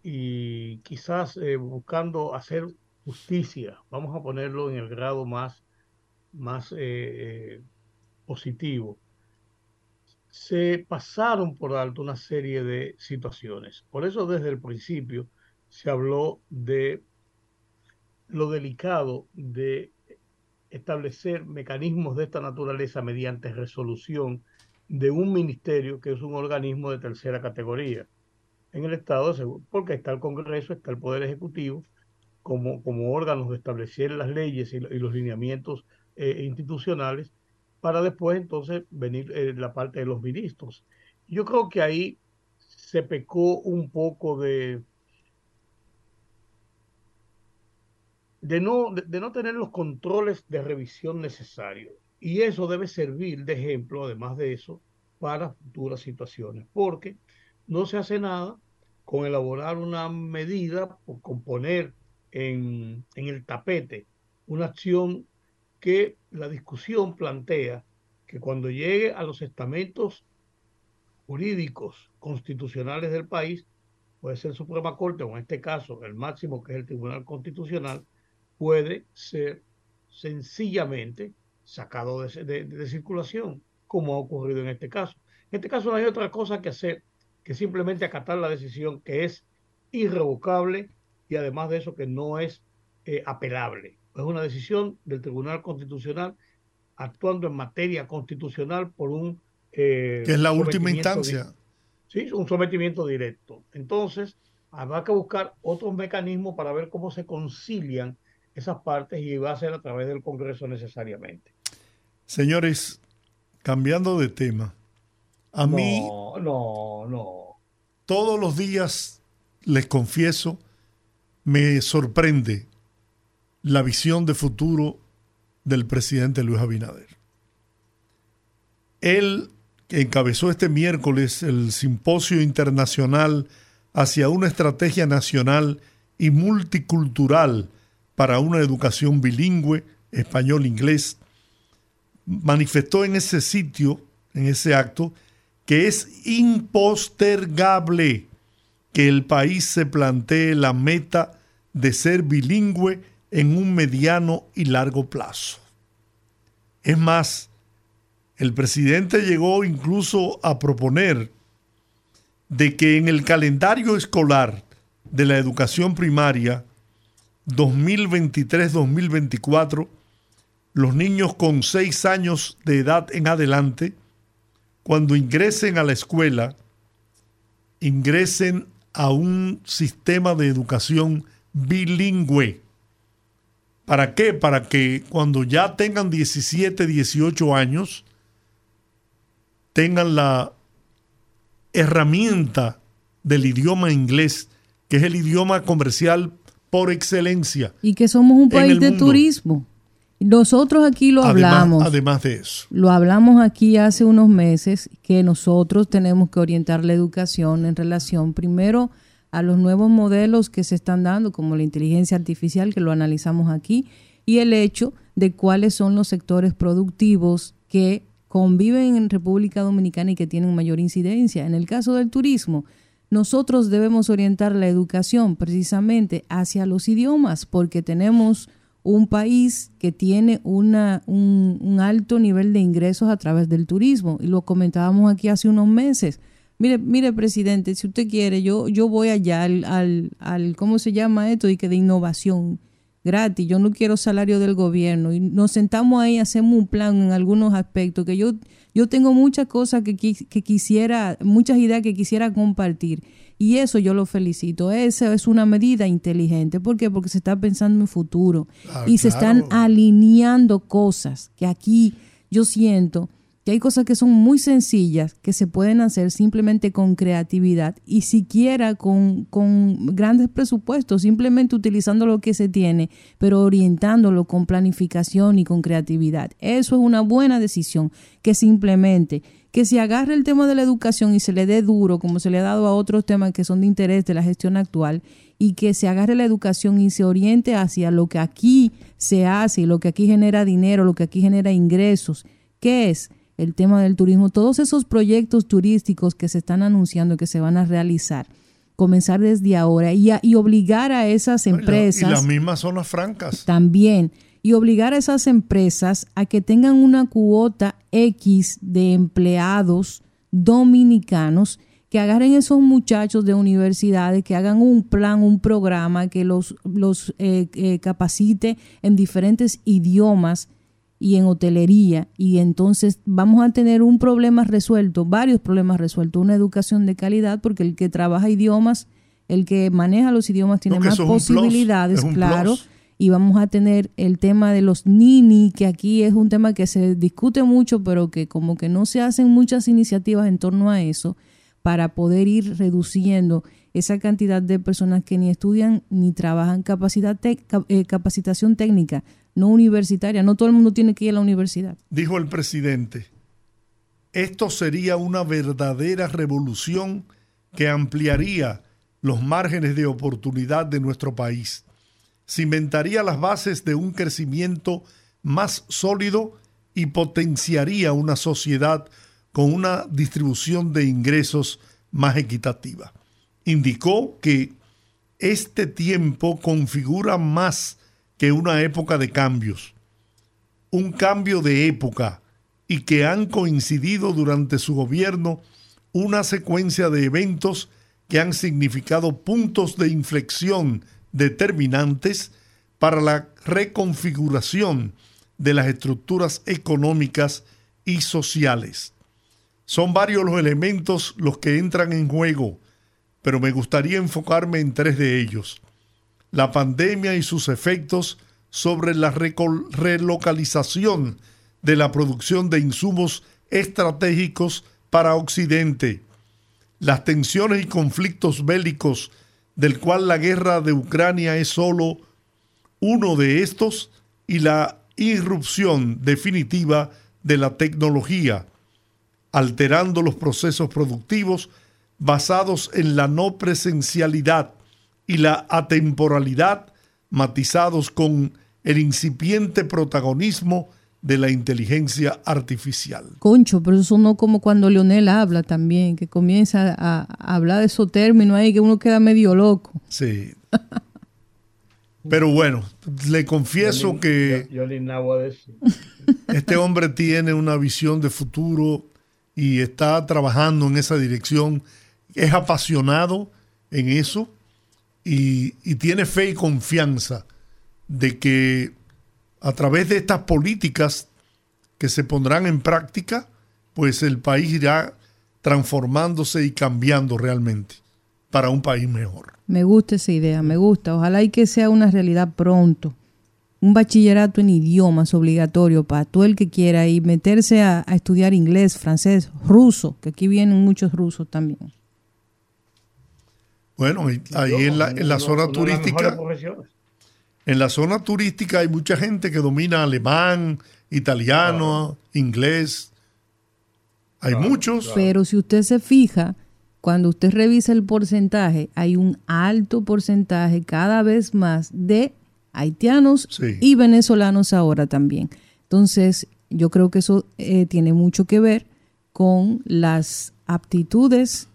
y quizás eh, buscando hacer justicia, vamos a ponerlo en el grado más, más eh, eh, positivo se pasaron por alto una serie de situaciones. Por eso desde el principio se habló de lo delicado de establecer mecanismos de esta naturaleza mediante resolución de un ministerio que es un organismo de tercera categoría en el Estado, porque está el Congreso, está el Poder Ejecutivo, como, como órganos de establecer las leyes y, los lineamientos eh, institucionales, para después entonces venir eh, la parte de los ministros. Yo creo que ahí se pecó un poco de, de, no, de, no tener los controles de revisión necesarios. Y eso debe servir de ejemplo, además de eso, para futuras situaciones, porque no se hace nada con elaborar una medida o componer en, en el tapete una acción que la discusión plantea que cuando llegue a los estamentos jurídicos constitucionales del país, puede ser Suprema Corte o en este caso el máximo que es el Tribunal Constitucional, puede ser sencillamente sacado de, circulación, como ha ocurrido en este caso. En este caso no hay otra cosa que hacer que simplemente acatar la decisión que es irrevocable y además de eso que no es eh, apelable es una decisión del Tribunal Constitucional actuando en materia constitucional por un... Eh, que es la última instancia. Sí, un sometimiento directo. Entonces, habrá que buscar otros mecanismos para ver cómo se concilian esas partes y va a ser a través del Congreso necesariamente. Señores, cambiando de tema, a mí... No, no, no. Todos los días, les confieso, me sorprende la visión de futuro del presidente Luis Abinader. Él encabezó este miércoles el Simposio Internacional hacia una estrategia nacional y multicultural para una educación bilingüe, español-inglés, manifestó en ese sitio, en ese acto, que es impostergable que el país se plantee la meta de ser bilingüe en un mediano y largo plazo. Es más, el presidente llegó incluso a proponer de que en el calendario escolar de la educación primaria 2023-2024, los niños con seis años de edad en adelante, cuando ingresen a la escuela, ingresen a un sistema de educación bilingüe. ¿Para qué? Para que cuando ya tengan 17, 18 años, tengan la herramienta del idioma inglés, que es el idioma comercial por excelencia. Y que somos un país de turismo. Nosotros aquí lo hablamos. Además de eso. Lo hablamos aquí hace unos meses, que nosotros tenemos que orientar la educación en relación primero a los nuevos modelos que se están dando, como la inteligencia artificial, que lo analizamos aquí, y el hecho de cuáles son los sectores productivos que conviven en República Dominicana y que tienen mayor incidencia. En el caso del turismo, nosotros debemos orientar la educación precisamente hacia los idiomas, porque tenemos un país que tiene una, un, un alto nivel de ingresos a través del turismo, y lo comentábamos aquí hace unos meses Mire, mire, presidente, si usted quiere, yo, yo voy allá al, al, al, ¿cómo se llama esto? Y que de innovación gratis. Yo no quiero salario del gobierno. Y nos sentamos ahí, hacemos un plan en algunos aspectos, que yo, yo tengo muchas cosas que, que quisiera, muchas ideas que quisiera compartir. Y eso yo lo felicito. Esa es una medida inteligente. ¿Por qué? Porque se está pensando en futuro. Ah, y se están alineando cosas que aquí yo siento que hay cosas que son muy sencillas, que se pueden hacer simplemente con creatividad y siquiera con, con, grandes presupuestos, simplemente utilizando lo que se tiene, pero orientándolo con planificación y con creatividad. Eso es una buena decisión, que simplemente que se agarre el tema de la educación y se le dé duro, como se le ha dado a otros temas que son de interés de la gestión actual, y que se agarre la educación y se oriente hacia lo que aquí se hace, lo que aquí genera dinero, lo que aquí genera ingresos. ¿Qué es? El tema del turismo, todos esos proyectos turísticos que se están anunciando que se van a realizar, comenzar desde ahora y, y obligar a esas empresas. Y, las mismas zonas francas. También. Y obligar a esas empresas a que tengan una cuota X de empleados dominicanos que agarren esos muchachos de universidades, que hagan un plan, un programa, que los, los eh, eh, capacite en diferentes idiomas y en hotelería. Y entonces vamos a tener un problema resuelto, varios problemas resueltos, una educación de calidad porque el que trabaja idiomas, el que maneja los idiomas tiene más posibilidades, claro, y vamos a tener el tema de los nini, que aquí es un tema que se discute mucho, pero que como que no se hacen muchas iniciativas en torno a eso para poder ir reduciendo esa cantidad de personas que ni estudian ni trabajan capacidad eh, capacitación técnica no universitaria. No todo el mundo tiene que ir a la universidad. Dijo el presidente, esto sería una verdadera revolución que ampliaría los márgenes de oportunidad de nuestro país, cimentaría las bases de un crecimiento más sólido y potenciaría una sociedad con una distribución de ingresos más equitativa. Indicó que este tiempo configura más que una época de cambios, un cambio de época y que han coincidido durante su gobierno una secuencia de eventos que han significado puntos de inflexión determinantes para la reconfiguración de las estructuras económicas y sociales. Son varios los elementos los que entran en juego, pero me gustaría enfocarme en tres de ellos la pandemia y sus efectos sobre la relocalización de la producción de insumos estratégicos para Occidente, las tensiones y conflictos bélicos del cual la guerra de Ucrania es solo uno de estos y la irrupción definitiva de la tecnología, alterando los procesos productivos basados en la no presencialidad y la atemporalidad matizados con el incipiente protagonismo de la inteligencia artificial. Concho, pero eso no como cuando Leonel habla también, que comienza a, hablar de esos términos ahí que uno queda medio loco. Sí. pero bueno, le confieso que este hombre tiene una visión de futuro y está trabajando en esa dirección. Es apasionado en eso y, tiene fe y confianza de que a través de estas políticas que se pondrán en práctica, pues el país irá transformándose y cambiando realmente para un país mejor. Me gusta esa idea, me gusta. Ojalá y que sea una realidad pronto. Un bachillerato en idiomas obligatorio para todo el que quiera y meterse a estudiar inglés, francés, ruso, que aquí vienen muchos rusos también. Bueno, ahí en la, en la zona turística, en la zona turística hay mucha gente que domina alemán, italiano, inglés. Hay muchos. Pero si usted se fija, cuando usted revisa el porcentaje, hay un alto porcentaje cada vez más de haitianos y venezolanos ahora también. Entonces, yo creo que eso eh, tiene mucho que ver con las aptitudes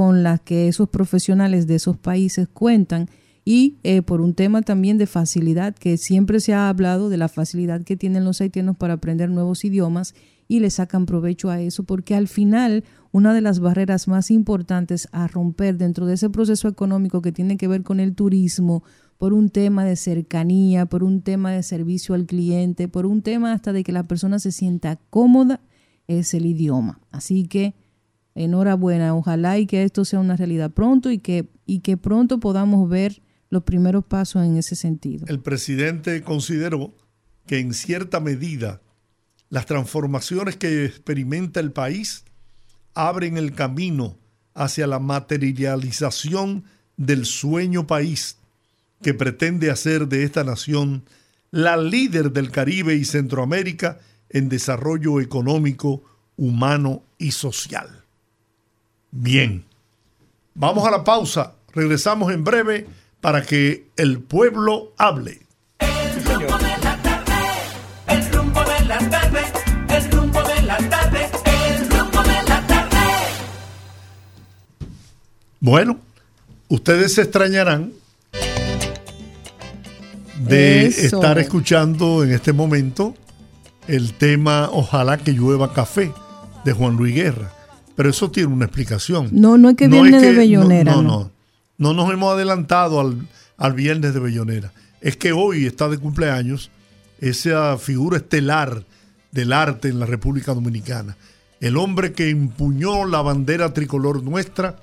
con las que esos profesionales de esos países cuentan y eh, por un tema también de facilidad, que siempre se ha hablado de la facilidad que tienen los haitianos para aprender nuevos idiomas y le sacan provecho a eso, porque al final una de las barreras más importantes a romper dentro de ese proceso económico que tiene que ver con el turismo, por un tema de cercanía, por un tema de servicio al cliente, por un tema hasta de que la persona se sienta cómoda, es el idioma. Así que enhorabuena, ojalá y que esto sea una realidad pronto y que, y que pronto podamos ver los primeros pasos en ese sentido. El presidente consideró que en cierta medida las transformaciones que experimenta el país abren el camino hacia la materialización del sueño país que pretende hacer de esta nación la líder del Caribe y Centroamérica en desarrollo económico, humano y social. Bien, vamos a la pausa, regresamos en breve para que el pueblo hable. El rumbo de la tarde, el rumbo de la tarde, el rumbo de la tarde, el rumbo de la tarde. Bueno, ustedes se extrañarán de Eso. estar escuchando en este momento el tema Ojalá que llueva café de Juan Luis Guerra. Pero eso tiene una explicación. No, no es que viene de Bellonera, No, no, no. no. No nos hemos adelantado al, al viernes de Bellonera. Es que hoy está de cumpleaños esa figura estelar del arte en la República Dominicana. El hombre que empuñó la bandera tricolor nuestra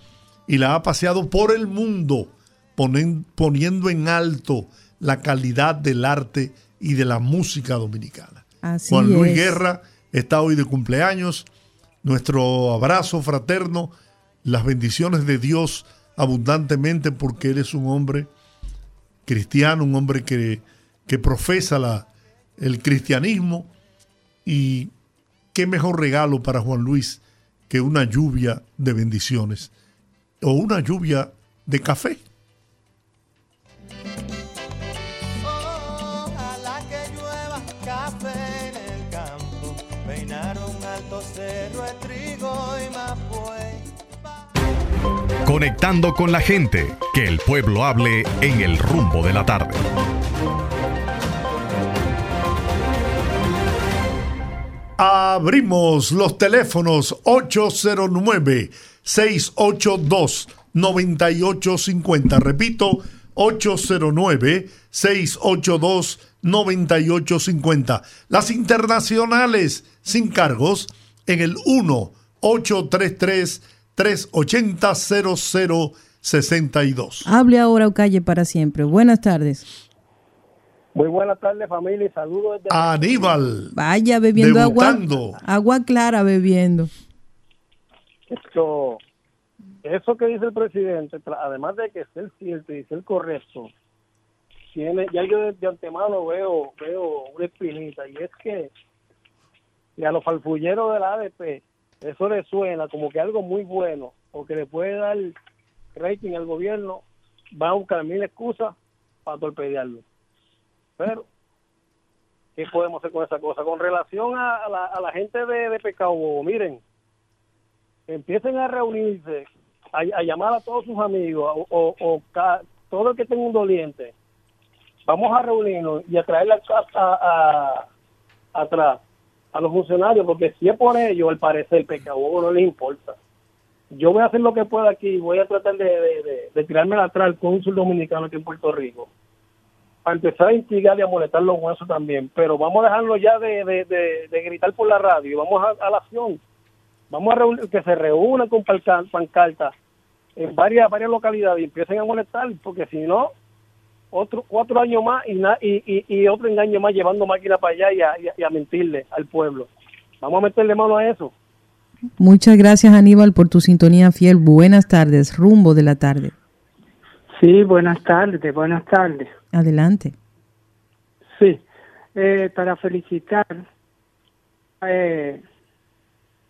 y la ha paseado por el mundo, ponen- poniendo en alto la calidad del arte y de la música dominicana. Así Juan Luis es. Guerra está hoy de cumpleaños. Nuestro abrazo fraterno, las bendiciones de Dios abundantemente porque él es un hombre cristiano, un hombre que, que profesa el cristianismo y qué mejor regalo para Juan Luis que una lluvia de bendiciones o una lluvia de café. Conectando con la gente, que el pueblo hable en el rumbo de la tarde. Abrimos los teléfonos 809-682-9850. Repito, 809-682-9850. Las internacionales sin cargos en el 1-833-380-0062. Hable ahora o calle para siempre. Buenas tardes. Muy buenas tardes familia y saludos desde Aníbal. Vaya bebiendo agua. Debutando. Agua clara bebiendo. esto. Eso que dice el presidente, además de que ser cierto y ser correcto, tiene, ya yo de, de antemano veo, veo una espinita y es que y a los falfulleros de la ADP eso le suena como que algo muy bueno o que le puede dar rating al gobierno, va a buscar mil excusas para torpedearlo. Pero ¿qué podemos hacer con esa cosa? Con relación a, la, a la gente de, de Pecado miren, empiecen a reunirse, a, llamar a todos sus amigos, o, o- todo el que tenga un doliente, vamos a reunirnos y a traerle a, a- a- atrás a los funcionarios, porque si es por ellos, al parecer, Pecado Bobo no les importa. Yo voy a hacer lo que pueda aquí, voy a tratar de, de, tirarme atrás al cónsul dominicano aquí en Puerto Rico para empezar a instigar y a molestar los huesos también. Pero vamos a dejarlo ya de, de, gritar por la radio vamos a, a la acción. Vamos a reunir, que se reúnan con panca- pancartas en varias varias localidades y empiecen a molestar, porque si no, otro cuatro años más y, na- y, y, y otro engaño más llevando máquinas para allá y a, y a- y a mentirle al pueblo. Vamos a meterle mano a eso. Muchas gracias Aníbal por tu sintonía fiel. Buenas tardes. Rumbo de la tarde. Sí, buenas tardes, buenas tardes. Adelante. Sí, eh, para felicitar eh,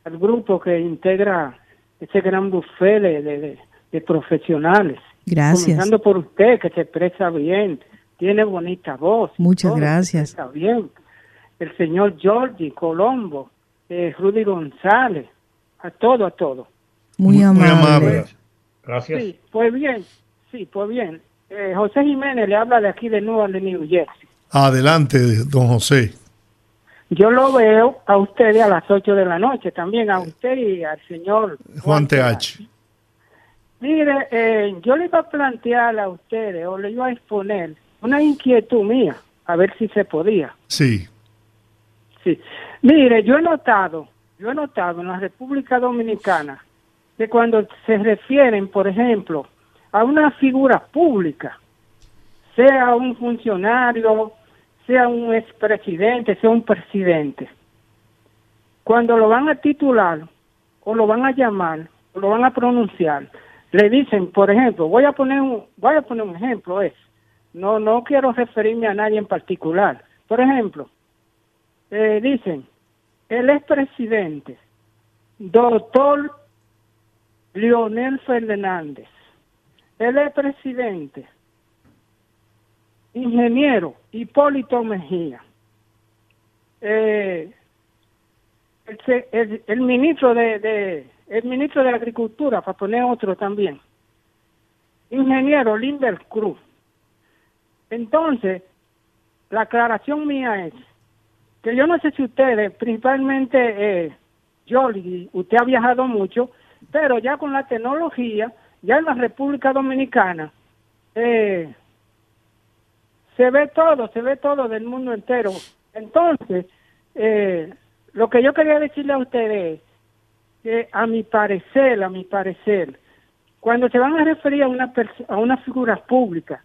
al grupo que integra ese gran buffet de- de profesionales. Gracias. Comenzando por usted, que se expresa bien, tiene bonita voz. Muchas todo, gracias. expresa bien. El señor Georgie Colombo, eh, Rudy González, a todo, a todo. Muy, amable. Gracias. Sí, pues bien, sí, pues bien. Eh, José Jiménez le habla de aquí de Nueva de New Jersey. Adelante, don José. Yo lo veo a ustedes a las 8 de la noche, también a usted y al señor. Juan TH. Mire, eh, yo le iba a plantear a ustedes o le iba a exponer una inquietud mía, a ver si se podía. Sí. Sí. Mire, yo he notado, yo he notado en la República Dominicana que cuando se refieren, por ejemplo, a una figura pública, sea un funcionario, sea un expresidente, sea un presidente, cuando lo van a titular o lo van a llamar o lo van a pronunciar, le dicen, por ejemplo, voy a poner un, voy a poner un ejemplo, es, no, no quiero referirme a nadie en particular. Por ejemplo, eh, dicen, el expresidente, doctor Leonel Fernández, el expresidente, ingeniero Hipólito Mejía, eh, el, el- el ministro de, de- el ministro de Agricultura, para poner otro también, ingeniero Linder Cruz. Entonces, la aclaración mía es que yo no sé si ustedes, principalmente eh, usted ha viajado mucho, pero ya con la tecnología, ya en la República Dominicana, eh, se ve todo, se ve todo del mundo entero. Entonces, eh, lo que yo quería decirle a ustedes, que a mi parecer, a mi parecer, cuando se van a referir a una, figura pública,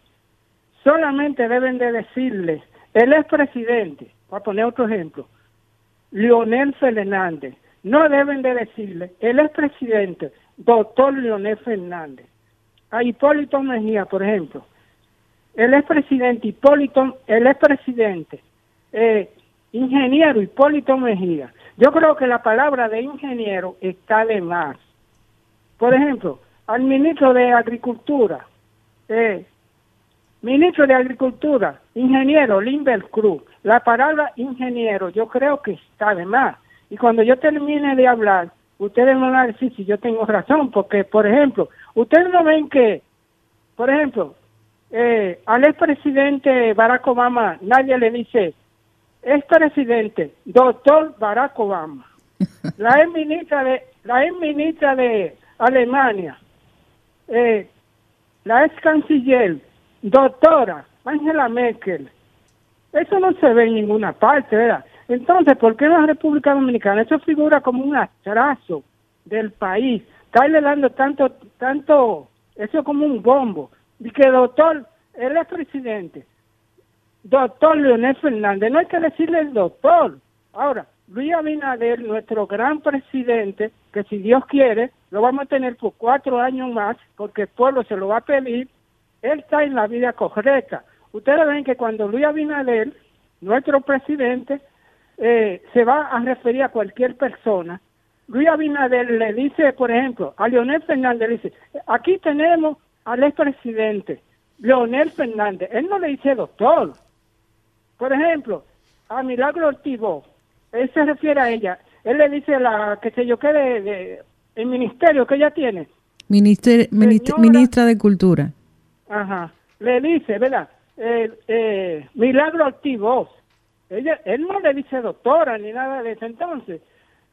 solamente deben de decirle, el expresidente, para poner otro ejemplo, Leonel Fernández, no deben de decirle, el expresidente, doctor Leonel Fernández. A Hipólito Mejía, por ejemplo, el expresidente Hipólito, el expresidente, eh, ingeniero Hipólito Mejía. Yo creo que la palabra de ingeniero está de más. Por ejemplo, al ministro de Agricultura, eh, ministro de Agricultura, ingeniero Limber Cruz, la palabra ingeniero yo creo que está de más. Y cuando yo termine de hablar, ustedes me van a decir si yo tengo razón, porque, por ejemplo, ustedes no ven que, por ejemplo, eh, al expresidente Barack Obama nadie le dice expresidente, doctor Barack Obama. La ex ministra de, la ex ministra de Alemania, eh, la ex canciller, doctora Angela Merkel. Eso no se ve en ninguna parte, ¿verdad? Entonces, ¿por qué en la República Dominicana eso figura como un atraso del país? Estarle dando tanto, tanto, eso es como un bombo. Y que doctor, él es presidente, doctor Leonel Fernández, no hay que decirle el doctor. Ahora, Luis Abinader, nuestro gran presidente, que si Dios quiere, lo vamos a tener por cuatro años más, porque el pueblo se lo va a pedir, él está en la vida correcta. Ustedes ven que cuando Luis Abinader, nuestro presidente, eh, se va a referir a cualquier persona, Luis Abinader le dice, por ejemplo, a Leonel Fernández, le dice, aquí tenemos al expresidente, Leonel Fernández. Él no le dice doctor. Por ejemplo, a Milagro Ortigo, él se refiere a ella. Él le dice la, que sé yo, qué de, de- el ministerio que ella tiene. Minister- ministra de Cultura. Ajá. Le dice, ¿verdad? Eh, eh, Milagro Ortiz Ella, él no le dice doctora ni nada de eso. Entonces,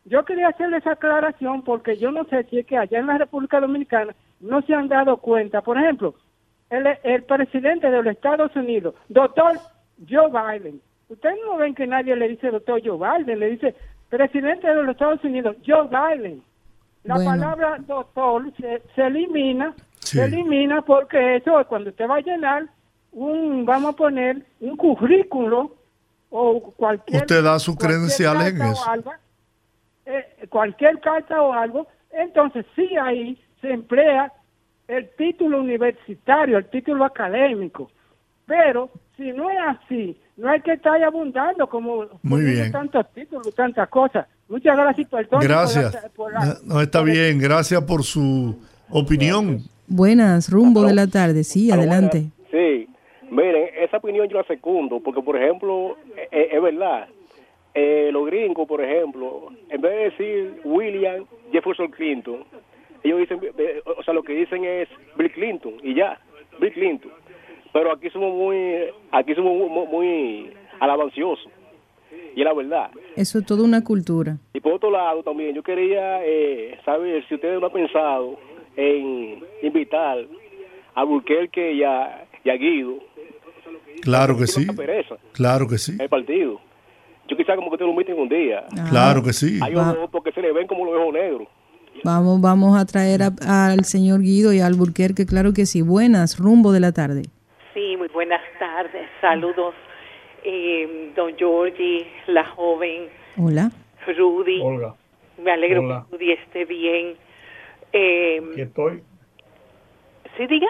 yo quería hacerle esa aclaración porque yo no sé si es que allá en la República Dominicana no se han dado cuenta. Por ejemplo, el, el presidente de los Estados Unidos, doctor Joe Biden. Ustedes no ven que nadie le dice doctor Joe Biden, le dice presidente de los Estados Unidos, Joe Biden. La Bueno. palabra doctor se, se elimina, Sí. se elimina porque eso cuando usted va a llenar un, vamos a poner un currículo o cualquier Usted da sus credenciales en eso. algo, eh, cualquier carta o algo, entonces sí ahí se emplea el título universitario, el título académico. Pero si no es así, no hay que estar abundando como Muy poniendo bien. tantos títulos, tantas cosas. Muchas gracias por todo. Gracias. por la- No, está bien, gracias por su opinión. Buenas, rumbo de la tarde. Sí, adelante. buenas. Sí, miren, esa opinión yo la secundo, porque por ejemplo, eh, eh, es verdad, eh, los gringos, por ejemplo, en vez de decir William Jefferson Clinton, ellos dicen, eh, o sea, lo que dicen es Bill Clinton, y ya, Bill Clinton. Pero aquí somos muy, aquí somos muy, muy alabanciosos, y es la verdad. Eso es toda una cultura. Y por otro lado también, yo quería eh, saber si ustedes no han pensado en invitar a Burquerque y a, y a Guido. Claro que sí. Pereza Claro que sí. el partido. Yo quisiera como que te lo inviten un día. Claro que sí. Hay porque se le ven como los ojos negros. Vamos, vamos a traer a- al señor Guido y al Alburquerque, claro que sí. Buenas, rumbo de la tarde. Sí, muy buenas tardes. Saludos, eh, don Georgie, la joven Hola. Rudy. Olga. Me alegro Hola. que Rudy esté bien. Eh, Aquí estoy. ¿Sí, diga?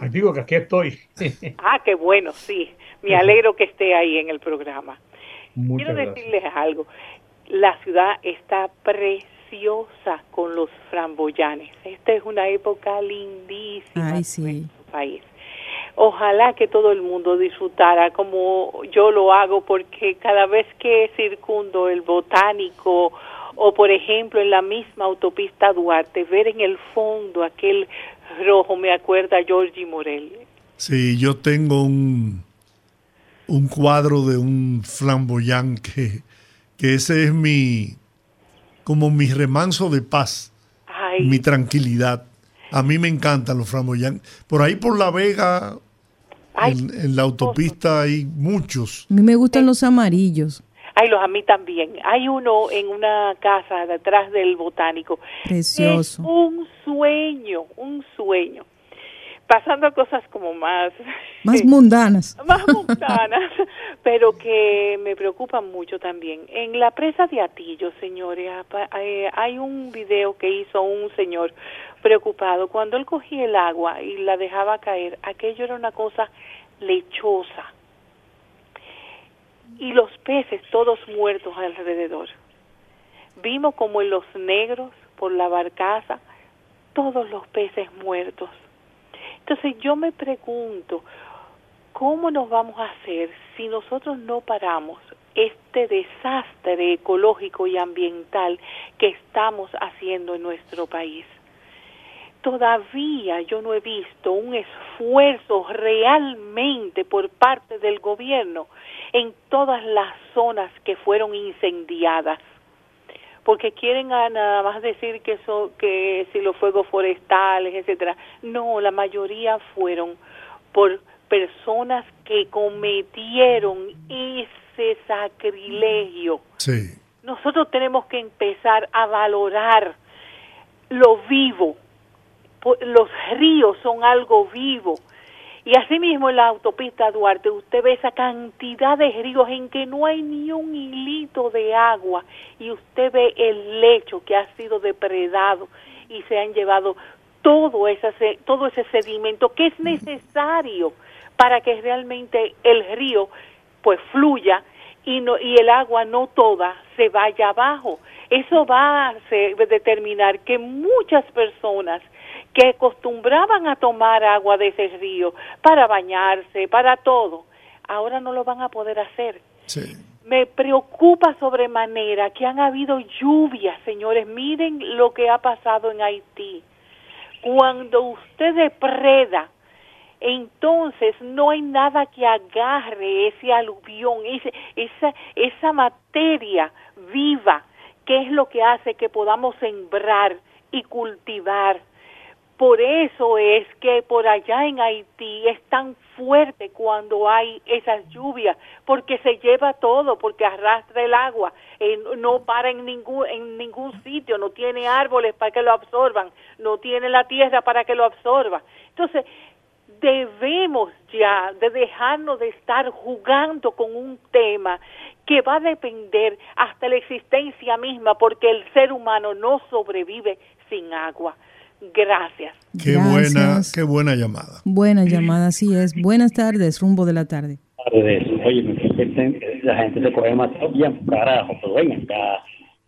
Ay, Digo que aquí estoy. Ah, qué bueno, sí. Me alegro que esté ahí en el programa. Muchas Quiero gracias. decirles algo. La ciudad está preciosa con los framboyanes. Esta es una época lindísima Ay, sí. en nuestro país. Ojalá que todo el mundo disfrutara como yo lo hago, porque cada vez que circundo el botánico o, por ejemplo, en la misma autopista Duarte, ver en el fondo aquel rojo me acuerda a Georgie Morel. Sí, yo tengo un, un cuadro de un flamboyán que, que ese es mi, como mi remanso de paz, Ay, mi tranquilidad. A mí me encantan los flamboyán. Por ahí por La Vega, en, en la autopista hay muchos. A mí me gustan los amarillos. Ay, los a mí también. Hay uno en una casa detrás del botánico. Precioso. Es un sueño, un sueño. Pasando a cosas como más... Más mundanas. más mundanas, pero que me preocupan mucho también. En la presa de Atillo, señores, eh, hay un video que hizo un señor preocupado. Cuando él cogía el agua y la dejaba caer, aquello era una cosa lechosa. Y los peces todos muertos alrededor. Vimos como en los negros, por la barcaza, todos los peces muertos. Entonces yo me pregunto, ¿cómo nos vamos a hacer si nosotros no paramos este desastre ecológico y ambiental que estamos haciendo en nuestro país? Todavía yo no he visto un esfuerzo realmente por parte del gobierno en todas las zonas que fueron incendiadas. Porque quieren nada más decir que son que si los fuegos forestales etcétera. No la mayoría fueron por personas que cometieron ese sacrilegio. Sí. nosotros tenemos que empezar a valorar lo vivo los ríos son algo vivo y asimismo en la autopista Duarte usted ve esa cantidad de ríos en que no hay ni un hilito de agua y usted ve el lecho que ha sido depredado y se han llevado todo ese, se- todo ese sedimento que es necesario para que realmente el río pues fluya y no y el agua no toda se vaya abajo. Eso va a determinar que muchas personas que acostumbraban a tomar agua de ese río para bañarse, para todo, ahora no lo van a poder hacer. Sí. Me preocupa sobremanera que han habido lluvias, señores. Miren lo que ha pasado en Haití. Cuando usted depreda, entonces no hay nada que agarre ese aluvión, ese, esa, esa materia viva, que es lo que hace que podamos sembrar y cultivar. Por eso es que por allá en Haití es tan fuerte cuando hay esas lluvias, porque se lleva todo, porque arrastra el agua, eh, no para en ningún, en ningún sitio, no tiene árboles para que lo absorban, no tiene la tierra para que lo absorba. Entonces, debemos ya de dejarnos de estar jugando con un tema que va a depender hasta la existencia misma, porque el ser humano no sobrevive sin agua. Gracias. Qué buena, qué buena llamada. Buena llamada, así es. Buenas tardes, rumbo de la tarde. tardes. Oye, la gente se coge demasiado bien, carajo, pero ven acá.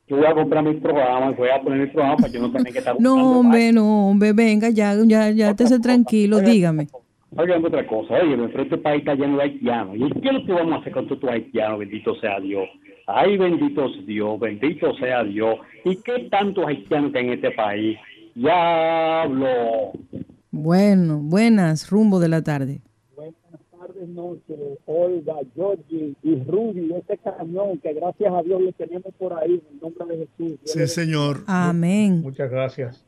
Yo voy a comprar mi programa y voy a poner mi programa para yo no tener que estar buscando. No, hombre, no, hombre, venga, ya, ya, ya, estése tranquilo, dígame. Oigan otra cosa, oye, pero este país está lleno de haitianos. ¿Y qué es lo que vamos a hacer con todos estos haitianos? Bendito sea Dios. Ay, bendito sea Dios, bendito sea Dios. ¿Y qué tantos haitianos que hay en este país? Diablo. Bueno, buenas, rumbo de la tarde. tardes, noches, Olga, Georgie y Ruby, este cañón que gracias a Dios lo tenemos por ahí, en el nombre de Jesús. Dios Sí, señor. Amén. Muchas gracias.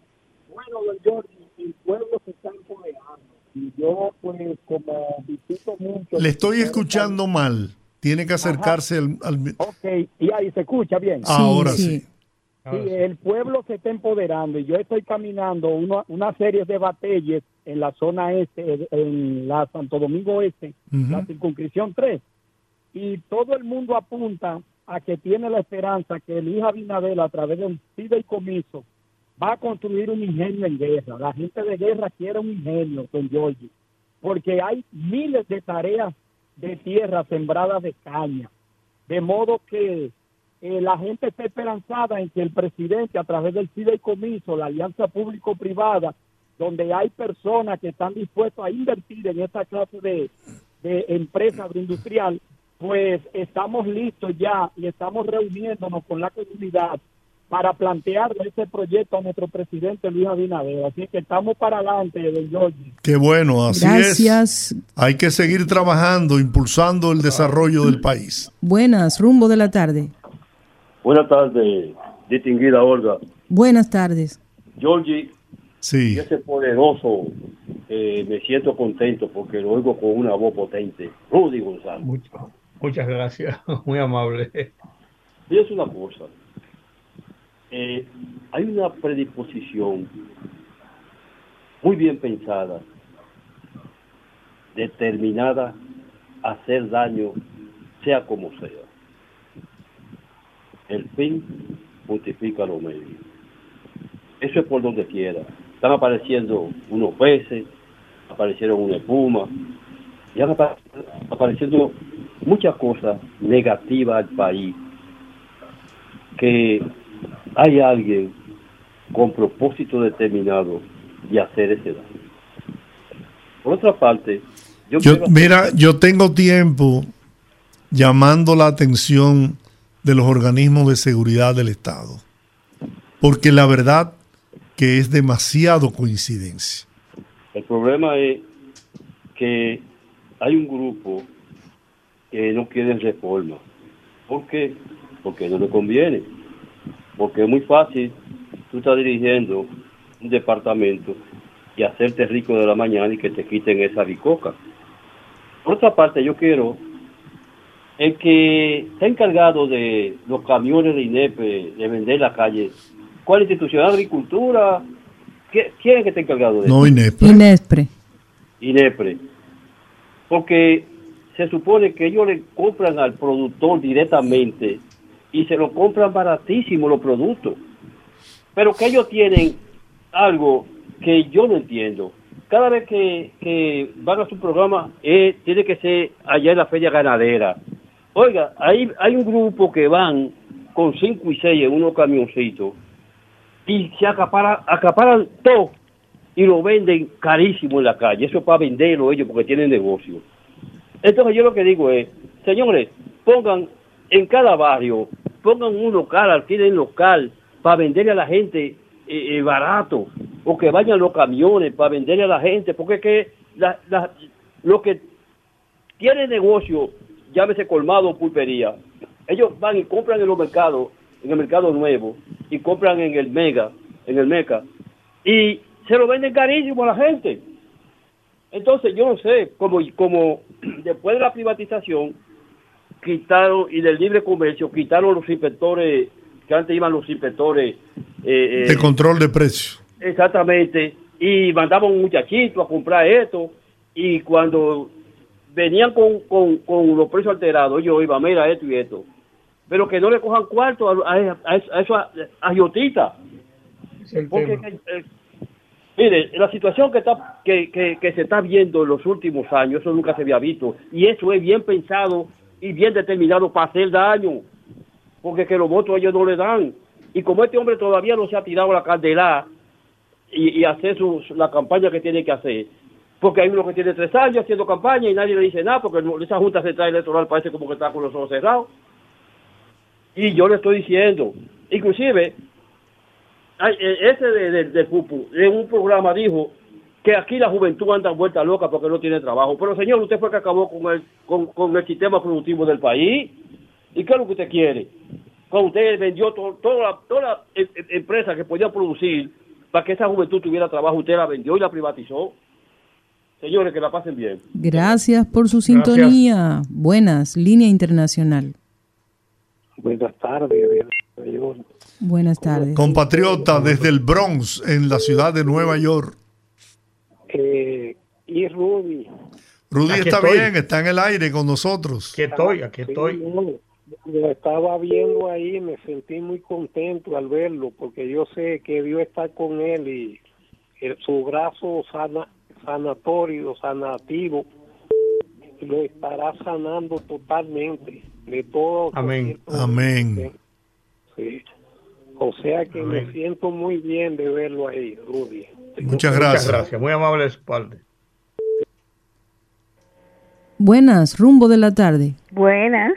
Bueno, don Georgie, el pueblo se está empoderando y yo pues como visito mucho... Le estoy escuchando mal. Tiene que acercarse al, al- Ok, y ahí se escucha bien. Ahora sí. Sí, el pueblo se está empoderando y yo estoy caminando uno- una serie de batallas en la zona este, en la Santo Domingo Este, la circunscripción 3, y todo el mundo apunta a que tiene la esperanza que el hijo Abinadel a través del y comiso va a construir un ingenio en guerra. La gente de guerra quiere un ingenio, con Giorgi, porque hay miles de tareas de tierra sembradas de caña. De modo que eh, la gente está esperanzada en que el presidente, a través del comiso, la alianza público-privada, donde hay personas que están dispuestas a invertir en esta clase de, de empresa agroindustrial, pues estamos listos ya y estamos reuniéndonos con la comunidad para plantear ese proyecto a nuestro presidente Luis Abinader. Así que estamos para adelante, don Jorge. Qué bueno, así Gracias. es. Hay que seguir trabajando, impulsando el desarrollo del país. Buenas, rumbo de la tarde. Buenas tardes, distinguida Olga. Buenas tardes. Georgie, sí. ese poderoso, eh, me siento contento porque lo oigo con una voz potente. Rudy González. Muchas gracias, muy amable. Y es una cosa, eh, hay una predisposición muy bien pensada, determinada a hacer daño, sea como sea. El fin multiplica los medios. Eso es por donde quiera. Están apareciendo unos peces, aparecieron una espuma, y han apareciendo muchas cosas negativas al país que hay alguien con propósito determinado de hacer ese daño. Por otra parte, yo, mira, yo tengo tiempo llamando la atención de los organismos de seguridad del Estado, porque la verdad que es demasiado coincidencia. El problema es que hay un grupo que no quiere reforma. ¿Por qué? Porque no le conviene porque es muy fácil tú estás dirigiendo un departamento y hacerte rico de la mañana y que te quiten esa bicoca. Por otra parte, yo quiero el que está encargado de los camiones de INEPE, de vender la calle, ¿cuál institución? ¿Agricultura? ¿Quién es que está encargado de no, eso? INEPRE. INEPRE. INEPRE. Porque se supone que ellos le compran al productor directamente y se lo compran baratísimo los productos. Pero que ellos tienen algo que yo no entiendo. Cada vez que, que van a su programa, eh, tiene que ser allá en la feria ganadera. Oiga, hay, hay un grupo que van con cinco y seis en unos camioncitos y se acaparan, acaparan todo y lo venden carísimo en la calle. Eso es para venderlo ellos porque tienen negocio. Entonces yo lo que digo es, señores, pongan en cada barrio pongan un local, alquilen local para venderle a la gente eh, eh, barato o que vayan los camiones para venderle a la gente porque es que la, lo que tiene negocio, llámese colmado o pulpería, ellos van y compran en los mercados, en el mercado nuevo y compran en el mega, en el meca y se lo venden carísimo a la gente. Entonces yo no sé, como, como después de la privatización, quitaron, y del libre comercio, quitaron los inspectores, que antes iban los inspectores. Eh, de control de precios. Exactamente. Y mandaban un muchachito a comprar esto. Y cuando venían con, con, con los precios alterados, yo iba, mira esto y esto. Pero que no le cojan cuarto a, a, a eso a, Porque, eh, mire, la situación que, está, que, que, que se está viendo en los últimos años, eso nunca se había visto. Y eso es bien pensado y bien determinado para hacer daño, porque que los votos ellos no le dan. Y como este hombre todavía no se ha tirado la candela y, y hacer su, la campaña que tiene que hacer, porque hay uno que tiene tres años haciendo campaña y nadie le dice nada, porque esa Junta Central Electoral parece como que está con los ojos cerrados. Y yo le estoy diciendo, inclusive, e, ese de, de, de Pupu, en un programa dijo que aquí la juventud anda vuelta loca porque no tiene trabajo. Pero señor, usted fue que acabó con el, con, el sistema productivo del país. ¿Y qué es lo que usted quiere? Cuando usted vendió toda toda em, em, empresa que podía producir para que esa juventud tuviera trabajo, usted la vendió y la privatizó. Señores, que la pasen bien. Gracias por su sintonía. Buenas, línea internacional. Buenas tardes. Buenas tardes. Compatriota desde el Bronx, en la ciudad de Nueva York. Eh, y Rudy. Rudy está bien, está en el aire con nosotros. Aquí estoy, aquí estoy. Lo estaba viendo ahí, me sentí muy contento al verlo, porque yo sé que Dios está con él y el- su brazo sana, sanatorio, sanativo, lo estará sanando totalmente de todo. Amén. Amén. Sí. O sea que me siento muy bien de verlo ahí, Rudy. Muchas gracias. Muchas gracias. Muy amable de su parte. Buenas, rumbo de la tarde. Buenas.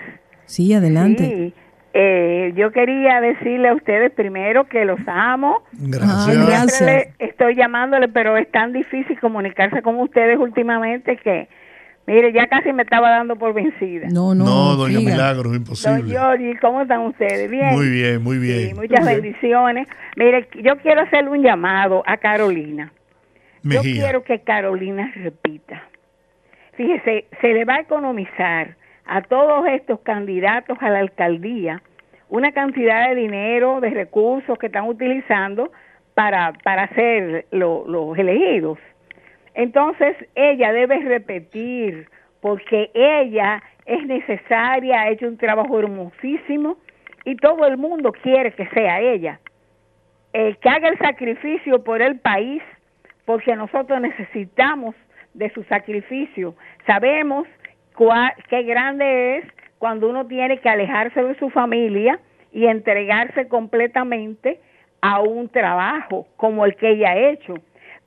Sí, adelante. Sí. Eh, yo quería decirle a ustedes primero que los amo. Gracias. Estoy llamándole, pero es tan difícil comunicarse con ustedes últimamente que, mire, ya casi me estaba dando por vencida. No, No, doña diga. Milagros, Don imposible. Giorgi, ¿cómo están ustedes? Bien. Muy bien, muy bien. Sí, muchas bendiciones. Mire, yo quiero hacerle un llamado a Carolina. Yo quiero que Carolina repita. Fíjese, se le va a economizar a todos estos candidatos a la alcaldía una cantidad de dinero, de recursos que están utilizando para, para ser lo- los elegidos. Entonces, ella debe repetir, porque ella es necesaria, ha hecho un trabajo hermosísimo y todo el mundo quiere que sea ella. Eh, que haga el sacrificio por el país, porque nosotros necesitamos de su sacrificio. Sabemos qué grande es cuando uno tiene que alejarse de su familia y entregarse completamente a un trabajo como el que ella ha hecho,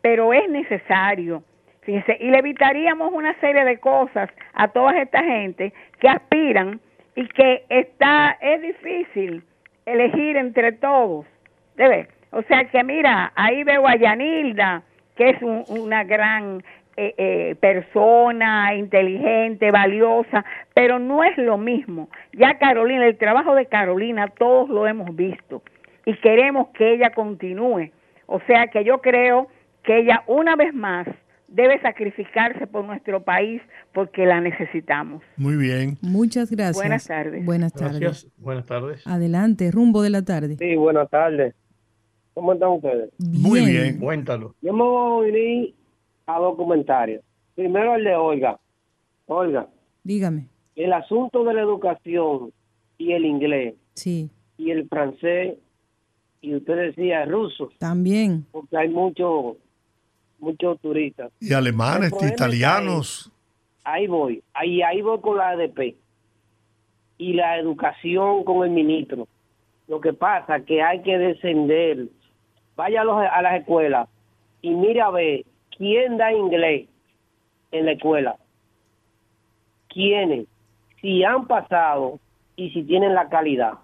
pero es necesario. Fíjese, y le evitaríamos una serie de cosas a toda esta gente que aspiran y que está es difícil elegir entre todos. ¿Debe? O sea que mira, ahí veo a Yanilda, que es un- una gran eh, eh, persona, inteligente, valiosa, pero no es lo mismo. Ya Carolina, el trabajo de Carolina, todos lo hemos visto y queremos que ella continúe. O sea que yo creo que ella una vez más debe sacrificarse por nuestro país porque la necesitamos. Muy bien. Muchas gracias. Buenas tardes. Buenas tardes. Gracias. Buenas tardes. Adelante, rumbo de la tarde. Sí, buenas tardes. ¿Cómo están ustedes? Muy bien. Cuéntalo. Yo me voy a unir a dos comentarios. Primero el de Olga. Olga, Dígame. el asunto de la educación y el inglés Sí, y el francés y usted decía el ruso, también. porque hay muchos muchos turistas. Y alemanes, problema italianos. Ahí voy, ahí ahí voy con la ADP y la educación con el ministro. Lo que pasa que hay que descender. Vaya a, los- a las escuelas y mira a ver quién da inglés en la escuela. ¿Quiénes? Si han pasado y si tienen la calidad.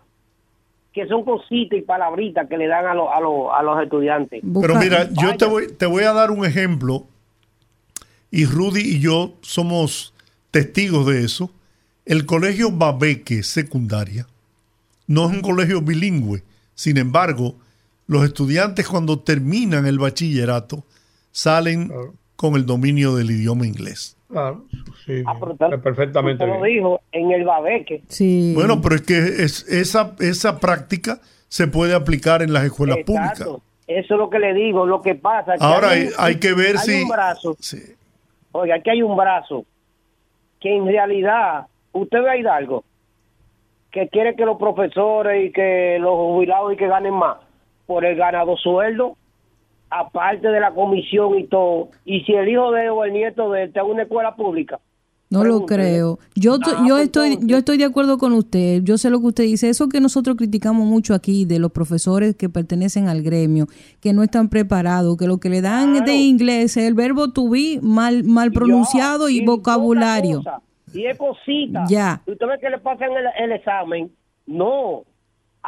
Que son cositas y palabritas que le dan a, los a, los a los estudiantes. Pero mira, yo te voy, te voy a dar un ejemplo. Y Rudy y yo somos testigos de eso. El colegio Babeque secundaria no es un colegio bilingüe. Sin embargo, los estudiantes cuando terminan el bachillerato salen con el dominio del idioma inglés. Claro, sí. Ah, pero usted- perfectamente lo dijo en el Babeque. Sí. Bueno, pero es que es, esa, esa práctica se puede aplicar en las escuelas públicas. Exacto. Eso es lo que le digo. Lo que pasa es que Ahora hay, hay- hay que ver hay si- un brazo. Oiga, aquí hay un brazo que en realidad, usted ve a Hidalgo, que quiere que los profesores y que los jubilados y que ganen más por el ganado sueldo, aparte de la comisión y todo. Y si el hijo de él o el nieto de él está en una escuela pública, No lo creo. Yo, yo estoy yo estoy de acuerdo con usted. Yo sé lo que usted dice. Eso que nosotros criticamos mucho aquí de los profesores que pertenecen al gremio, que no están preparados, que lo que le dan de inglés es el verbo to be mal mal pronunciado y, vocabulario. cosa, y es cosita. Ya. Usted ve que le pasan el, el examen. No.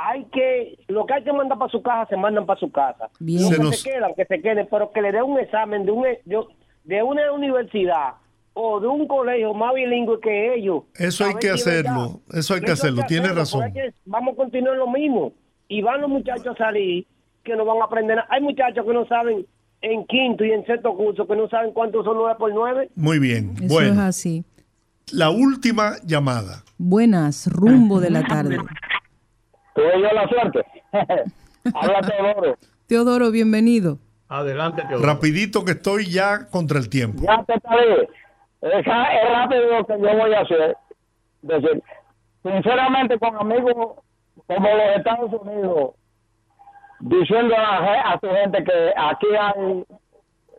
Hay que, lo que hay que mandar para su casa, se mandan para su casa. Bien. Se que nos- se quedan, que se queden, pero que le den un examen de, un, de, de una universidad o de un colegio más bilingüe que ellos. Eso hay que es hacerlo. Eso hay que hacerlo. Tiene hacerlo, razón. es que vamos a continuar lo mismo. Y van los muchachos a salir que no van a aprender nada. Hay muchachos que no saben en quinto y en sexto curso que no saben cuántos son nueve por nueve. Muy bien. Eso es bueno, así. la última llamada. Buenas, rumbo de la tarde. Tuve yo la suerte. Habla Teodoro. Teodoro, bienvenido. Adelante, Teodoro. Rapidito que estoy ya contra el tiempo. Ya te sabes. Es rápido lo que yo voy a hacer. Decir, sinceramente con amigos como los Estados Unidos, diciendo a, a su gente que aquí hay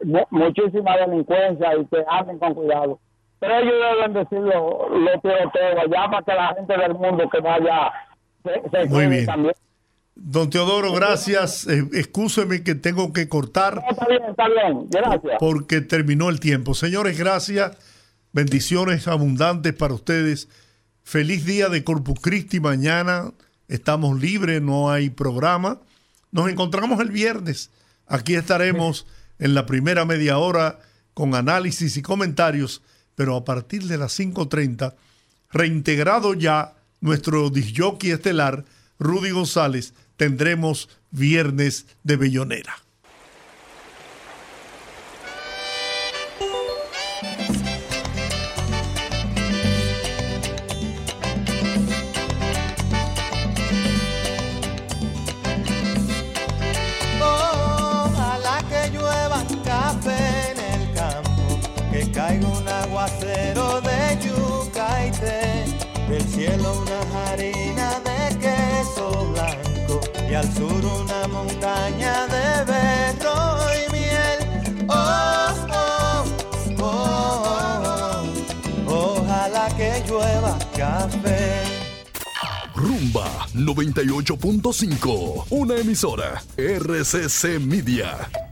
mu- muchísima delincuencia y que anden con cuidado. Pero ellos deben decirlo los tiroteos ya para que la gente del mundo que vaya se, Muy cuide bien. también. Don Teodoro, gracias. Eh, excúseme que tengo que cortar. Está bien, está bien. Gracias. Porque terminó el tiempo. Señores, gracias. Bendiciones abundantes para ustedes. Feliz día de Corpus Christi. Mañana estamos libres, no hay programa. Nos encontramos el viernes. Aquí estaremos en la primera media hora con análisis y comentarios, pero a partir de las 5.30, reintegrado ya nuestro disjockey estelar, Rudy González, tendremos viernes de Bellonera. 98.5, una emisora RCC Media.